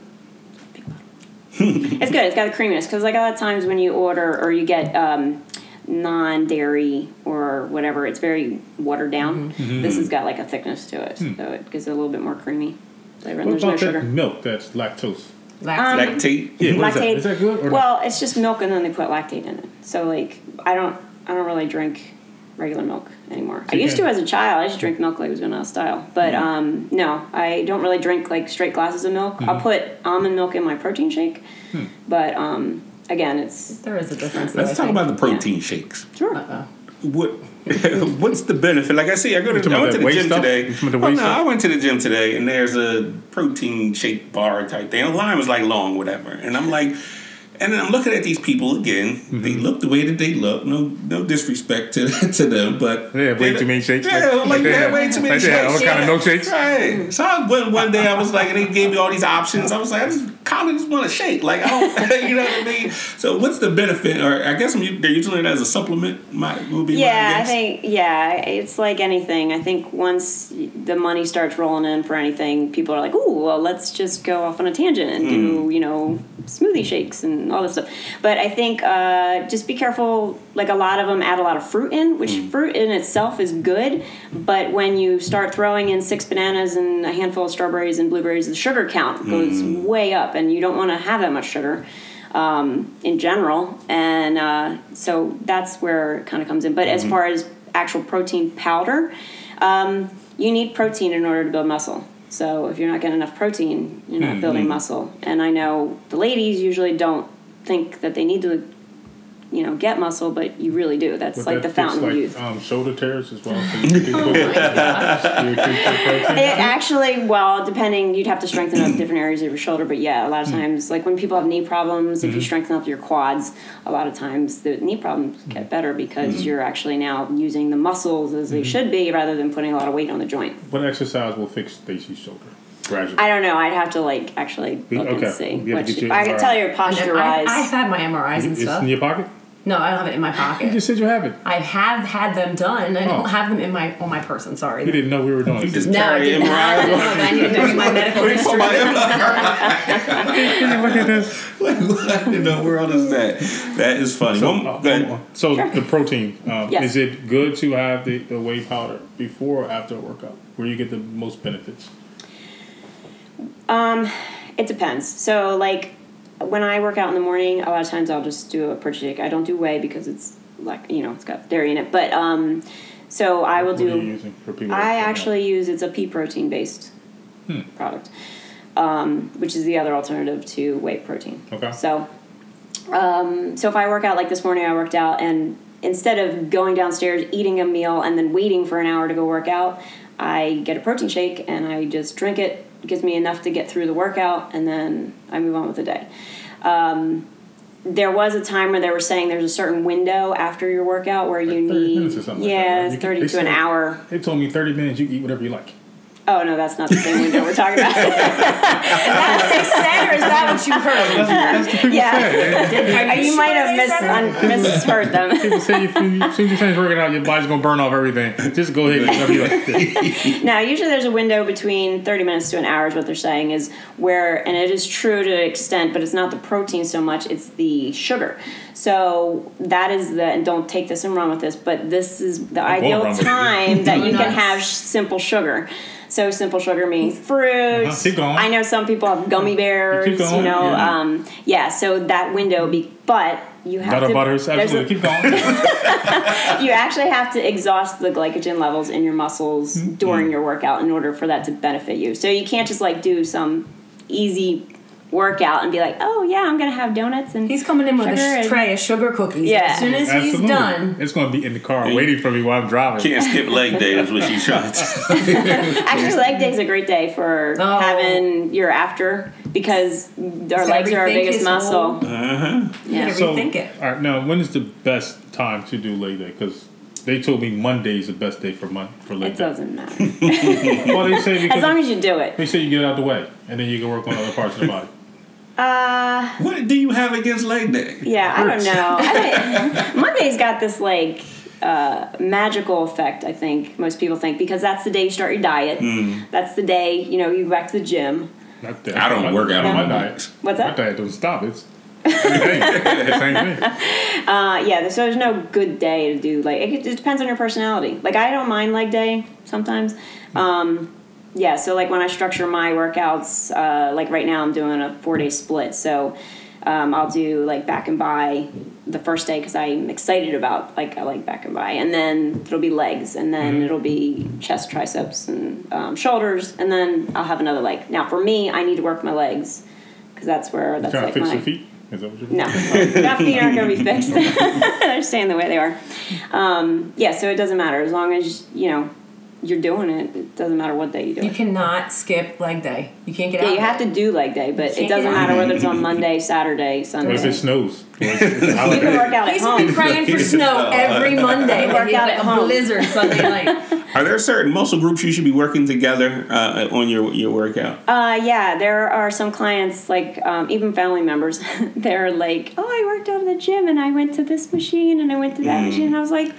it's good. It's got a creaminess because like a lot of times when you order or you get um, non-dairy or whatever, it's very watered down. Mm-hmm. This has got like a thickness to it, so it gives it a little bit more creamy flavor. And What there's no about that sugar. milk that's lactose? Lactose. Um, Lactate. Yeah, what is lactate. Is that good or not? well, it's just milk and then they put lactate in it. So like I don't I don't really drink regular milk anymore. I you used to as a child. I used to drink milk like it was going out of style. But Mm-hmm. um, no, I don't really drink like straight glasses of milk. Mm-hmm. I'll put almond milk in my protein shake. Hmm. But um, again, it's There is a difference. Let's I talk about the protein shakes. sure. Uh-oh. What what's the benefit? Like I see, I go to I went to the gym stuff? today. You talking about the Oh, no, stuff? I went to the gym today, and there's a protein shake bar type thing. The line was like long, whatever, and I'm like. And then I'm looking at these people again. Mm-hmm. They look the way that they look. No, no disrespect to to them, but They have way they're- too many shakes. Yeah, Like- like, like they they had way too many like shakes. all kind of milkshakes? Right. So I went one day. I was like, and they gave me all these options. I was like, I just kind of just want a shake. Like I don't, you know what I mean. So what's the benefit? Or I guess I'm, they're using it as a supplement. My would be my Yeah, I think yeah, it's like anything. I think once the money starts rolling in for anything, people are like, "Ooh, well, let's just go off on a tangent and do you know smoothie shakes and all this stuff." But I think uh, just be careful. Like a lot of them add a lot of fruit in, which fruit in itself is good, but when you start throwing in six bananas and a handful of strawberries and blueberries, the sugar count goes way up, and you don't want to have that much sugar um, in general. And uh, so that's where it kind of comes in. But as far as actual protein powder, um, you need protein in order to build muscle. So if you're not getting enough protein, you're not building muscle. And I know the ladies usually don't think that they need to, you know, get muscle, but you really do. That's Would like that the fountain like, of youth. Um, shoulder tears as well. So you can put, oh you can put protein. It actually, well, depending, you'd have to strengthen up different areas of your shoulder. But yeah, a lot of hmm. times, like when people have knee problems, if you mm-hmm. strengthen up your quads, a lot of times the knee problems get mm-hmm. better because mm-hmm. you're actually now using the muscles as they should be rather than putting a lot of weight on the joint. What exercise will fix Stacy's shoulder? Gradually. I don't know. I'd have to like actually look Okay. and see. You have to Which, I can tell your And posture I, wise. I've had my MRIs and it's stuff. in your pocket? No, I don't have it in my pocket. You pocket. just said you have it. I have had them done. I Oh. don't have them in my on my person. Sorry. You didn't know we were doing You this. just No, I carry didn't have MRI. them. I need to know my medical Let history. my Look at this. What in the world is that? That is funny. So, One- uh, go ahead. so the protein, um, Yes. is it good to have the, the whey powder before or after a workout? Where you get the most benefits? Um, it depends. So like when I work out in the morning, a lot of times I'll just do a protein shake. I don't do whey because it's like you know it's got dairy in it. But um, so I will What are you do. using for people? I don't actually use it's a pea protein based Hmm. product, um, which is the other alternative to whey protein. Okay. So, um, so if I work out like this morning, I worked out and instead of going downstairs eating a meal and then waiting for an hour to go work out, I get a protein shake and I just drink it. Gives me enough to get through the workout, and then I move on with the day. Um, there was a time where they were saying there's a certain window after your workout where you 30 minutes or need something like that, yeah, You can- thirty to an hour. They told me 30 minutes, you can eat whatever you like. Oh no, that's not the same window we're talking about. that what they or is that what you heard? That's the Yeah. say. You sure might have they mis- said that? un- misheard them. People say if you, as soon as you finish working out, your body's gonna burn off everything. Just go ahead and whatever you like. Now, usually there's a window between 30 minutes to an hour, is what they're saying, is where, and it is true to an extent, but it's not the protein so much, it's the sugar. So that is the, and don't take this and run with this, but this is the ideal run with it. time that you can have sh- simple sugar. So simple sugar means fruits. Uh-huh, keep going. I know some people have gummy bears. Keep going, You know, yeah. um, yeah. So that window, be, but you have Butter to. butters, there's a- absolutely. Keep going. you actually have to exhaust the glycogen levels in your muscles Mm-hmm. during your workout in order for that to benefit you. So you can't just like do some easy workout and be like, oh yeah, I'm gonna have donuts and He's coming in with a and- tray of sugar cookies. Yeah. As soon as he's done, It's gonna be in the car waiting for me while I'm driving. Can't skip leg day is what she's trying to actually leg day is a great day for Oh. having your after because our legs are our biggest his muscle. whole- Yeah. You gotta So, rethink it. all right, now when is the best time to do leg day? Because they told me Monday is the best day for mon- for leg It day. doesn't matter Well, they say because as long as you do it. they say you get it out of the way, and then you can work on other parts of the body. Uh, What do you have against leg day? Yeah, I don't know. I think Monday's got this like uh, magical effect. I think most people think because that's the day you start your diet. That's the day you know you go back to the gym. Not I don't work out on my my diet. nights. What's My that? diet doesn't stop. It's same thing. Same thing. Uh, yeah, so there's no good day to do. Like it, it depends on your personality. Like I don't mind leg day sometimes. Um, yeah, so like when I structure my workouts, uh, like right now I'm doing a four day split. So um, I'll do like back and bi the first day because I'm excited about like I like back and bi, and then it'll be legs, and then it'll be chest, triceps, and um, shoulders, and then I'll have another leg. Now for me, I need to work my legs because that's where that's like fix my feet. Is that what you're no, that feet aren't going to be fixed. They're staying the way they are. Um, yeah, so it doesn't matter as long as you know you're doing it. It doesn't matter what day you do You cannot skip leg day. You can't get Yeah, out. you have it. to do leg day, but it doesn't get out. matter whether it's on Monday, Saturday, What Sunday. if it snows? Or it's- it's a You can work out at He's gonna be home. praying for snow every Monday. Work out at a home. blizzard Sunday night. Are there certain muscle groups you should be working together uh, on your your workout? Uh, yeah, there are some clients, like um, even family members, they're like, "Oh, I worked out in the gym, and I went to this machine, and I went to that machine." And I was like,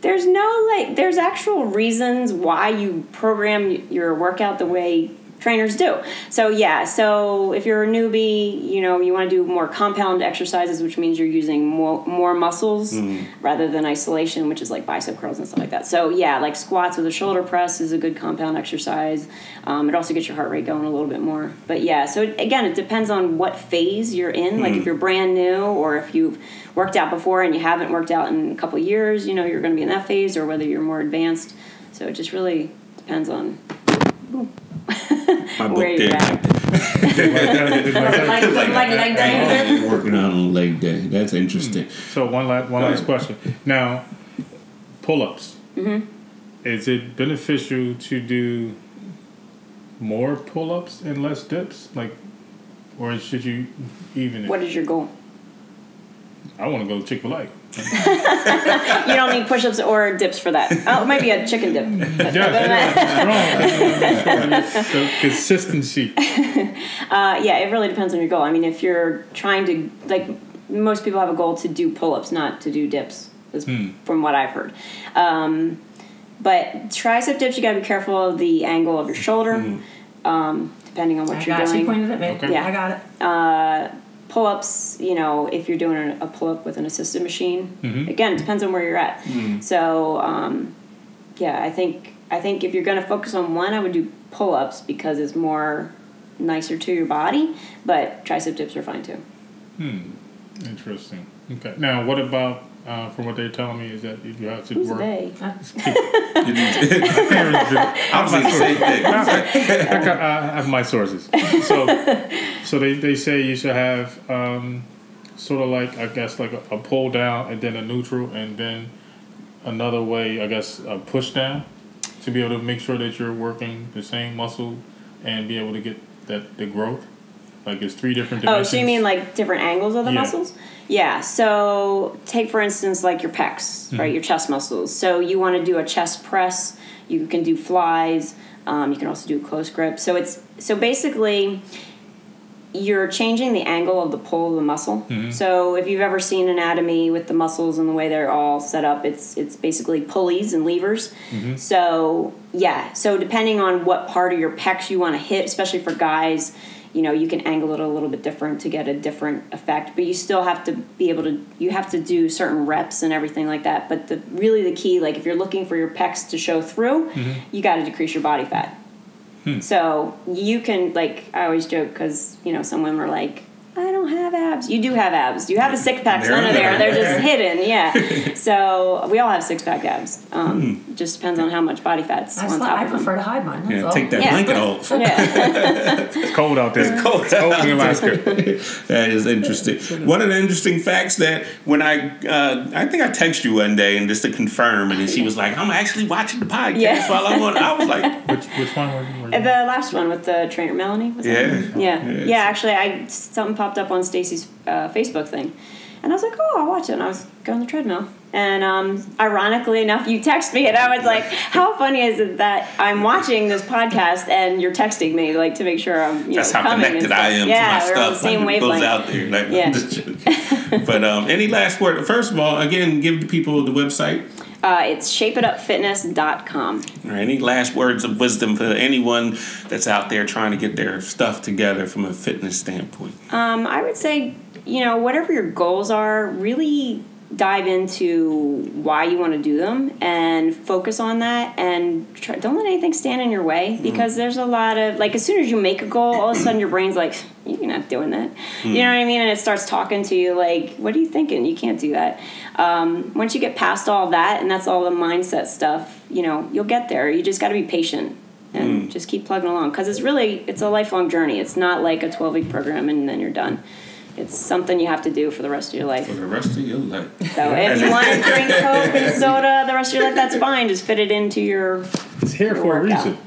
"There's no like, there's actual reasons why you program your workout the way trainers do." So yeah, so if you're a newbie, you know, you want to do more compound exercises, which means you're using more more muscles rather than isolation, which is like bicep curls and stuff like that. So yeah, like squats with a shoulder press is a good compound exercise. Um, it also gets your heart rate going a little bit more. But yeah, so it, again, it depends on what phase you're in. Like if you're brand new or if you've worked out before and you haven't worked out in a couple years, you know, you're going to be in that phase, or whether you're more advanced. So it just really depends on My book where you're there. at. Like, like, like leg day. Working out on leg day. That's interesting. So one last one last question. Now, pull-ups. Mm-hmm. Is it beneficial to do more pull-ups and less dips? Like, or should you even? What is your goal? I want to go to Chick Fil A. You don't need push-ups or dips for that. Oh, it might be a chicken dip. the consistency. Uh, yeah, it really depends on your goal. I mean, if you're trying to like, most people have a goal to do pull-ups, not to do dips, is from what I've heard. Um, but tricep dips, you got to be careful of the angle of your shoulder, um, depending on what I you're got it. She doing. pointed at me. Okay. Yeah, I got it. Pull-ups you know if you're doing a, a pull-up with an assisted machine Mm-hmm. again it depends on where you're at so um, yeah i think i think if you're going to focus on one i would do pull-ups because it's more nicer to your body but tricep dips are fine too Hmm. Interesting. Okay. Now, what about uh, from what they're telling me is that you have to who's work. they I was saying the same thing. I, got, I have my sources. So, so they, they say you should have um, sort of like I guess like a, a pull down and then a neutral and then another way I guess a push down. to be able to make sure that you're working the same muscle and be able to get that the growth? Like it's three different Oh, so you mean like different angles of the Yeah. muscles? Yeah. So take for instance like your pecs, Mm-hmm. right? Your chest muscles. So you want to do a chest press. You can do flies. Um, you can also do close grip. So it's so basically you're changing the angle of the pull of the muscle. Mm-hmm. So if you've ever seen anatomy with the muscles and the way they're all set up, it's it's basically pulleys and levers. Mm-hmm. So yeah, so depending on what part of your pecs you want to hit, especially for guys, you know, you can angle it a little bit different to get a different effect. But you still have to be able to you have to do certain reps and everything like that. But the really the key, like if you're looking for your pecs to show through, mm-hmm. you got to decrease your body fat. Hmm. So you can like I always joke because you know some women are like, I don't have abs. You do have abs. You have a six pack. They're None of there. there. They're just hidden. Yeah. so we all have six pack abs. Um, It just depends on how much body fat's I, on top I of them. prefer to hide mine. Yeah, all. take that Yeah. blanket off. Yeah. it's cold out there. It's cold. It's cold in Alaska. That is interesting. One of the interesting facts that when I, uh, I think I texted you one day and just to confirm, and then she was like, "I'm actually watching the podcast Yeah. while I'm on." I was like, which which one were you? The last one with the trainer Melanie. Was Yeah. Yeah. Yeah. Yeah. Actually, I something popped up on Stacy's uh, Facebook thing, and I was like, oh, I'll watch it. And I was going on the treadmill. And um, ironically enough, you text me, and I was like, "How funny is it that I'm watching this podcast and you're texting me, like to make sure I'm, you "That's know, how coming connected stuff." I am yeah, to my we're on the stuff. same Like, wavelength. out there. Like, Yeah. but um, any last word? First of all, again, give the people the website. Uh, it's shapeitupfitness.com. Or any last words of wisdom for anyone that's out there trying to get their stuff together from a fitness standpoint? Um, I would say, you know, whatever your goals are, really dive into why you want to do them and focus on that and try, don't let anything stand in your way mm-hmm. because there's a lot of like as soon as you make a goal all of a sudden your brain's like you're not doing that. You mm-hmm. know what i mean? And it starts talking to you like what are you thinking? You can't do that. Um, once you get past all that and that's all the mindset stuff you know you'll get there. You just got to be patient and mm. just keep plugging along because it's really it's a lifelong journey. It's not like a 12 week program and then you're done it's something you have to do for the rest of your life For the rest of your life. so if you want to drink Coke and soda the rest of your life, that's fine. Just fit it into your. It's here for a Workout. reason.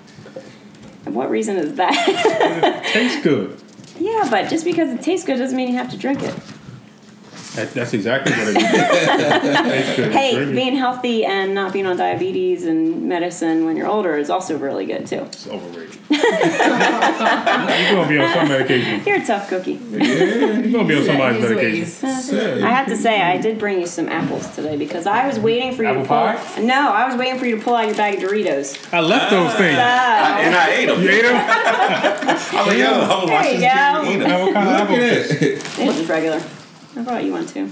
What reason is that? Tastes good. yeah, but just because it tastes good doesn't mean you have to drink it. That, that's exactly what it is. Tastes. Hey, being healthy and not being on diabetes and medicine when you're older is also really good too. It's overrated. You're gonna be on some medication. You're a tough cookie. Yeah, You're gonna be on somebody's medication. ways. I have to say, I did bring you some apples today because I was waiting for you Apple to pull. pie? No, I was waiting for you to pull out your bag of Doritos. I left those ah. things. Oh, And I ate them. You ate them? I was like, yo, I'm There you watching go. this kid eat 'em. Now, what kind of apples? it's just regular. I brought you one too.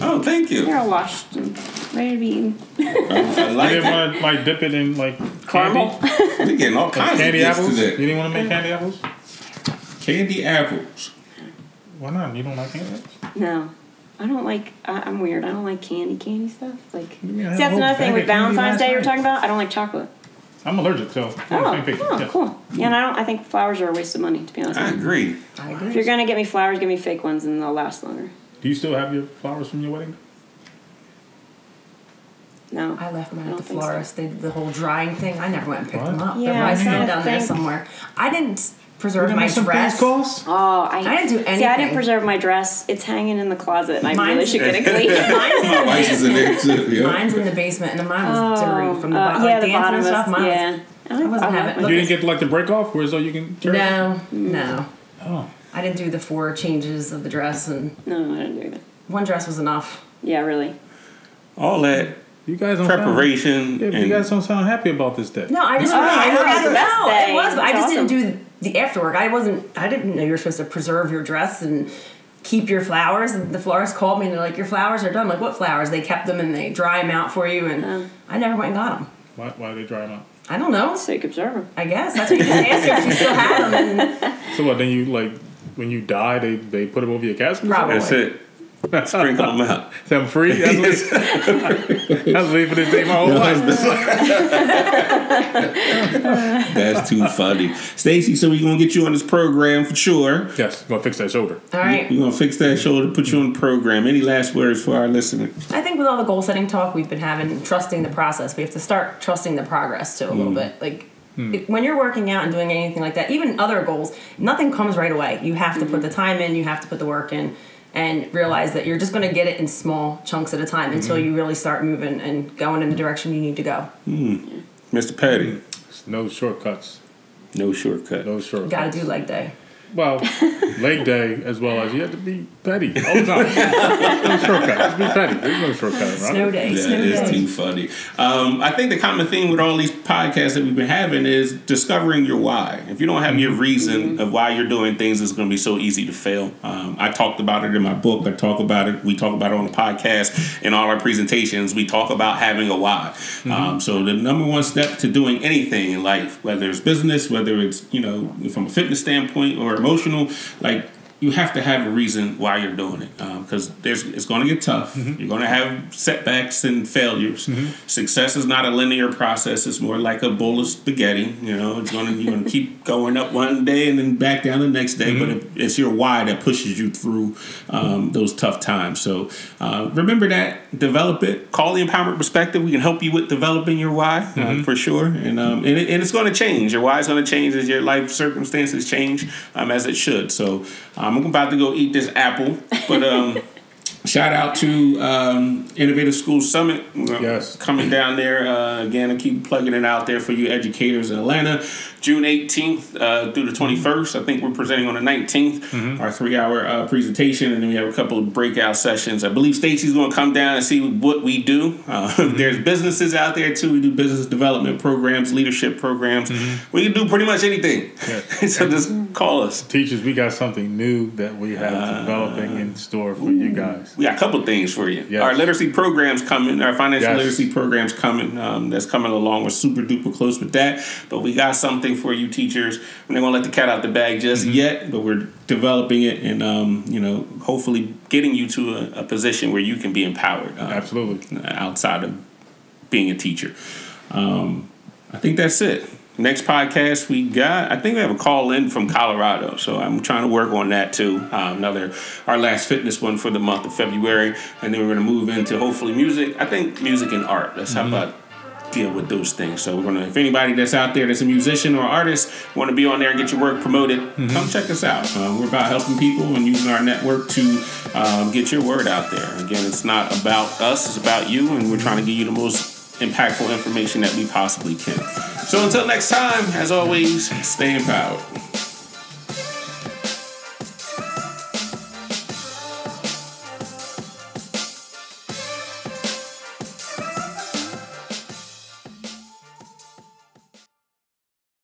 Oh, thank you. They're all washed and ready to be eaten. I You like didn't it. want to like dip it in like Caramel. candy, We're getting all kinds candy of gifts apples. You today. didn't want to make candy apples? Candy apples. Why not? You don't like candy apples? No, I don't like. I, I'm weird. I don't like candy, candy stuff. Like, mean, I had see, a that's whole another thing bag with of candy Valentine's last Day you're night. talking about. I don't like chocolate. I'm allergic, so we're on the Oh, oh, Yeah. cool. Yeah, and I don't. I think flowers are a waste of money. To be honest, I with you. agree. I if agree. you're gonna get me flowers, give me fake ones, and they'll last longer. Do you still have your flowers from your wedding? No, I left mine I at the think so. florist. They did the whole drying thing. I never went and picked What? them up. Yeah, They're probably I'm sitting down there somewhere. I didn't preserve my some dress. things cost? Oh, I, I didn't do anything. See, I didn't preserve my dress. It's hanging in the closet, and I really should get it clean. Mine's in My the is in basement. too. Yeah. Mine's in the basement, and mine was dirty from the uh, bottom. yeah, like the dancing bottom and was- stuff. Mine was- yeah. I wasn't having. love You didn't get like the break off, where so you can turn no, no. Oh. I didn't do the four changes of the dress, and No, I didn't do that. one dress was enough. Yeah, really. All that You guys don't preparation Sound, yeah, and you guys don't sound happy about this day. No, I just Oh, I, I heard I, it's the best no, day. it was. But I just awesome. didn't do the afterwork. I wasn't. I didn't know you were supposed to preserve your dress and keep your flowers. And the florist called me and they're like, "Your flowers are done." I'm like, "What flowers?" They kept them and they dry them out for you. And Oh. I never went and got them. Why, why they dry them out? I don't know. So you could preserve them. I guess that's what you just asked her if you still had them. And So what? Then you like when you die, they they put them over your casket. or Probably. that's it. Sprinkle them out. So I'm free. That's what I was waiting for this day my whole life. That's too funny. Stacy, so we're gonna get you on this program for sure. Yes, we're gonna fix that shoulder. All right. We're gonna fix that shoulder, put you on the program. Any last words for our listeners? I think with all the goal setting talk we've been having, trusting the process, we have to start trusting the progress too a little mm. bit. Like Hmm. it- when you're working out and doing anything like that, even other goals, nothing comes right away. You have to put the hmm. time in, you have to put the work in, and realize that you're just going to get it in small chunks at a time until hmm. you really start moving and going in the direction you need to go. Mr. Petty, No shortcuts. no shortcut. No shortcuts. Got to do leg day. Well, leg day as well as you have to be petty all the time. no shortcut. Just be petty. There's no shortcut, right? Snow day. That snow is day. too funny. Um, I think the common theme with all these podcasts that we've been having is discovering your why. If you don't have your reason of why you're doing things, it's going to be so easy to fail. Um, I talked about it in my book. I talk about it. We talk about it on the podcast in all our presentations. We talk about having a why. Um, so the number one step to doing anything in life, whether it's business, whether it's you know from a fitness standpoint or emotional, like you have to have a reason why you're doing it because there's it's going to get tough. You're going to have setbacks and failures. Success is not a linear process. It's more like a bowl of spaghetti. You know, it's going to you're going to keep going up one day and then back down the next day. But it, it's your why that pushes you through um, those tough times. So uh, remember that. Develop it. Call the empowerment perspective. We can help you with developing your why uh, for sure. And um, and, it, and it's going to change. Your why is going to change as your life circumstances change, um, as it should. So um, I'm about to go eat this apple, but um, shout out to um, Innovative School Summit. Yes. coming down there uh, again. I keep plugging it out there for you educators in Atlanta. June 18th uh, through the 21st. I think we're presenting on the 19th. Our three-hour uh, presentation, and then we have a couple of breakout sessions. I believe Stacy's going to come down and see what we do. Uh, There's businesses out there too. We do business development programs, leadership programs. We can do pretty much anything. Yeah. so just call us. Teachers, we got something new that we have developing in store for you guys. We got a couple things for you. Yes. Our literacy programs coming. Our financial Yes. literacy programs coming. Um, that's coming along. We're super duper close with that. But we got something for you teachers. We're not gonna let the cat out the bag just Mm-hmm. yet. But we're developing it and um, you know hopefully getting you to a, a position where you can be empowered. uh, Absolutely. outside of being a teacher. Um, I think that's it. Next podcast we got, I think we have a call in from Colorado, so I'm trying to work on that too. Um, another, our last fitness one for the month of February, and then we're going to move into hopefully music. I think music and art. That's how about deal with those things. So we're gonna, if anybody that's out there that's a musician or artist want to be on there and get your work promoted, come check us out. Uh, we're about helping people and using our network to um, get your word out there. Again, it's not about us; it's about you, and we're trying to give you the most impactful information that we possibly can. So until next time, as always, stay empowered.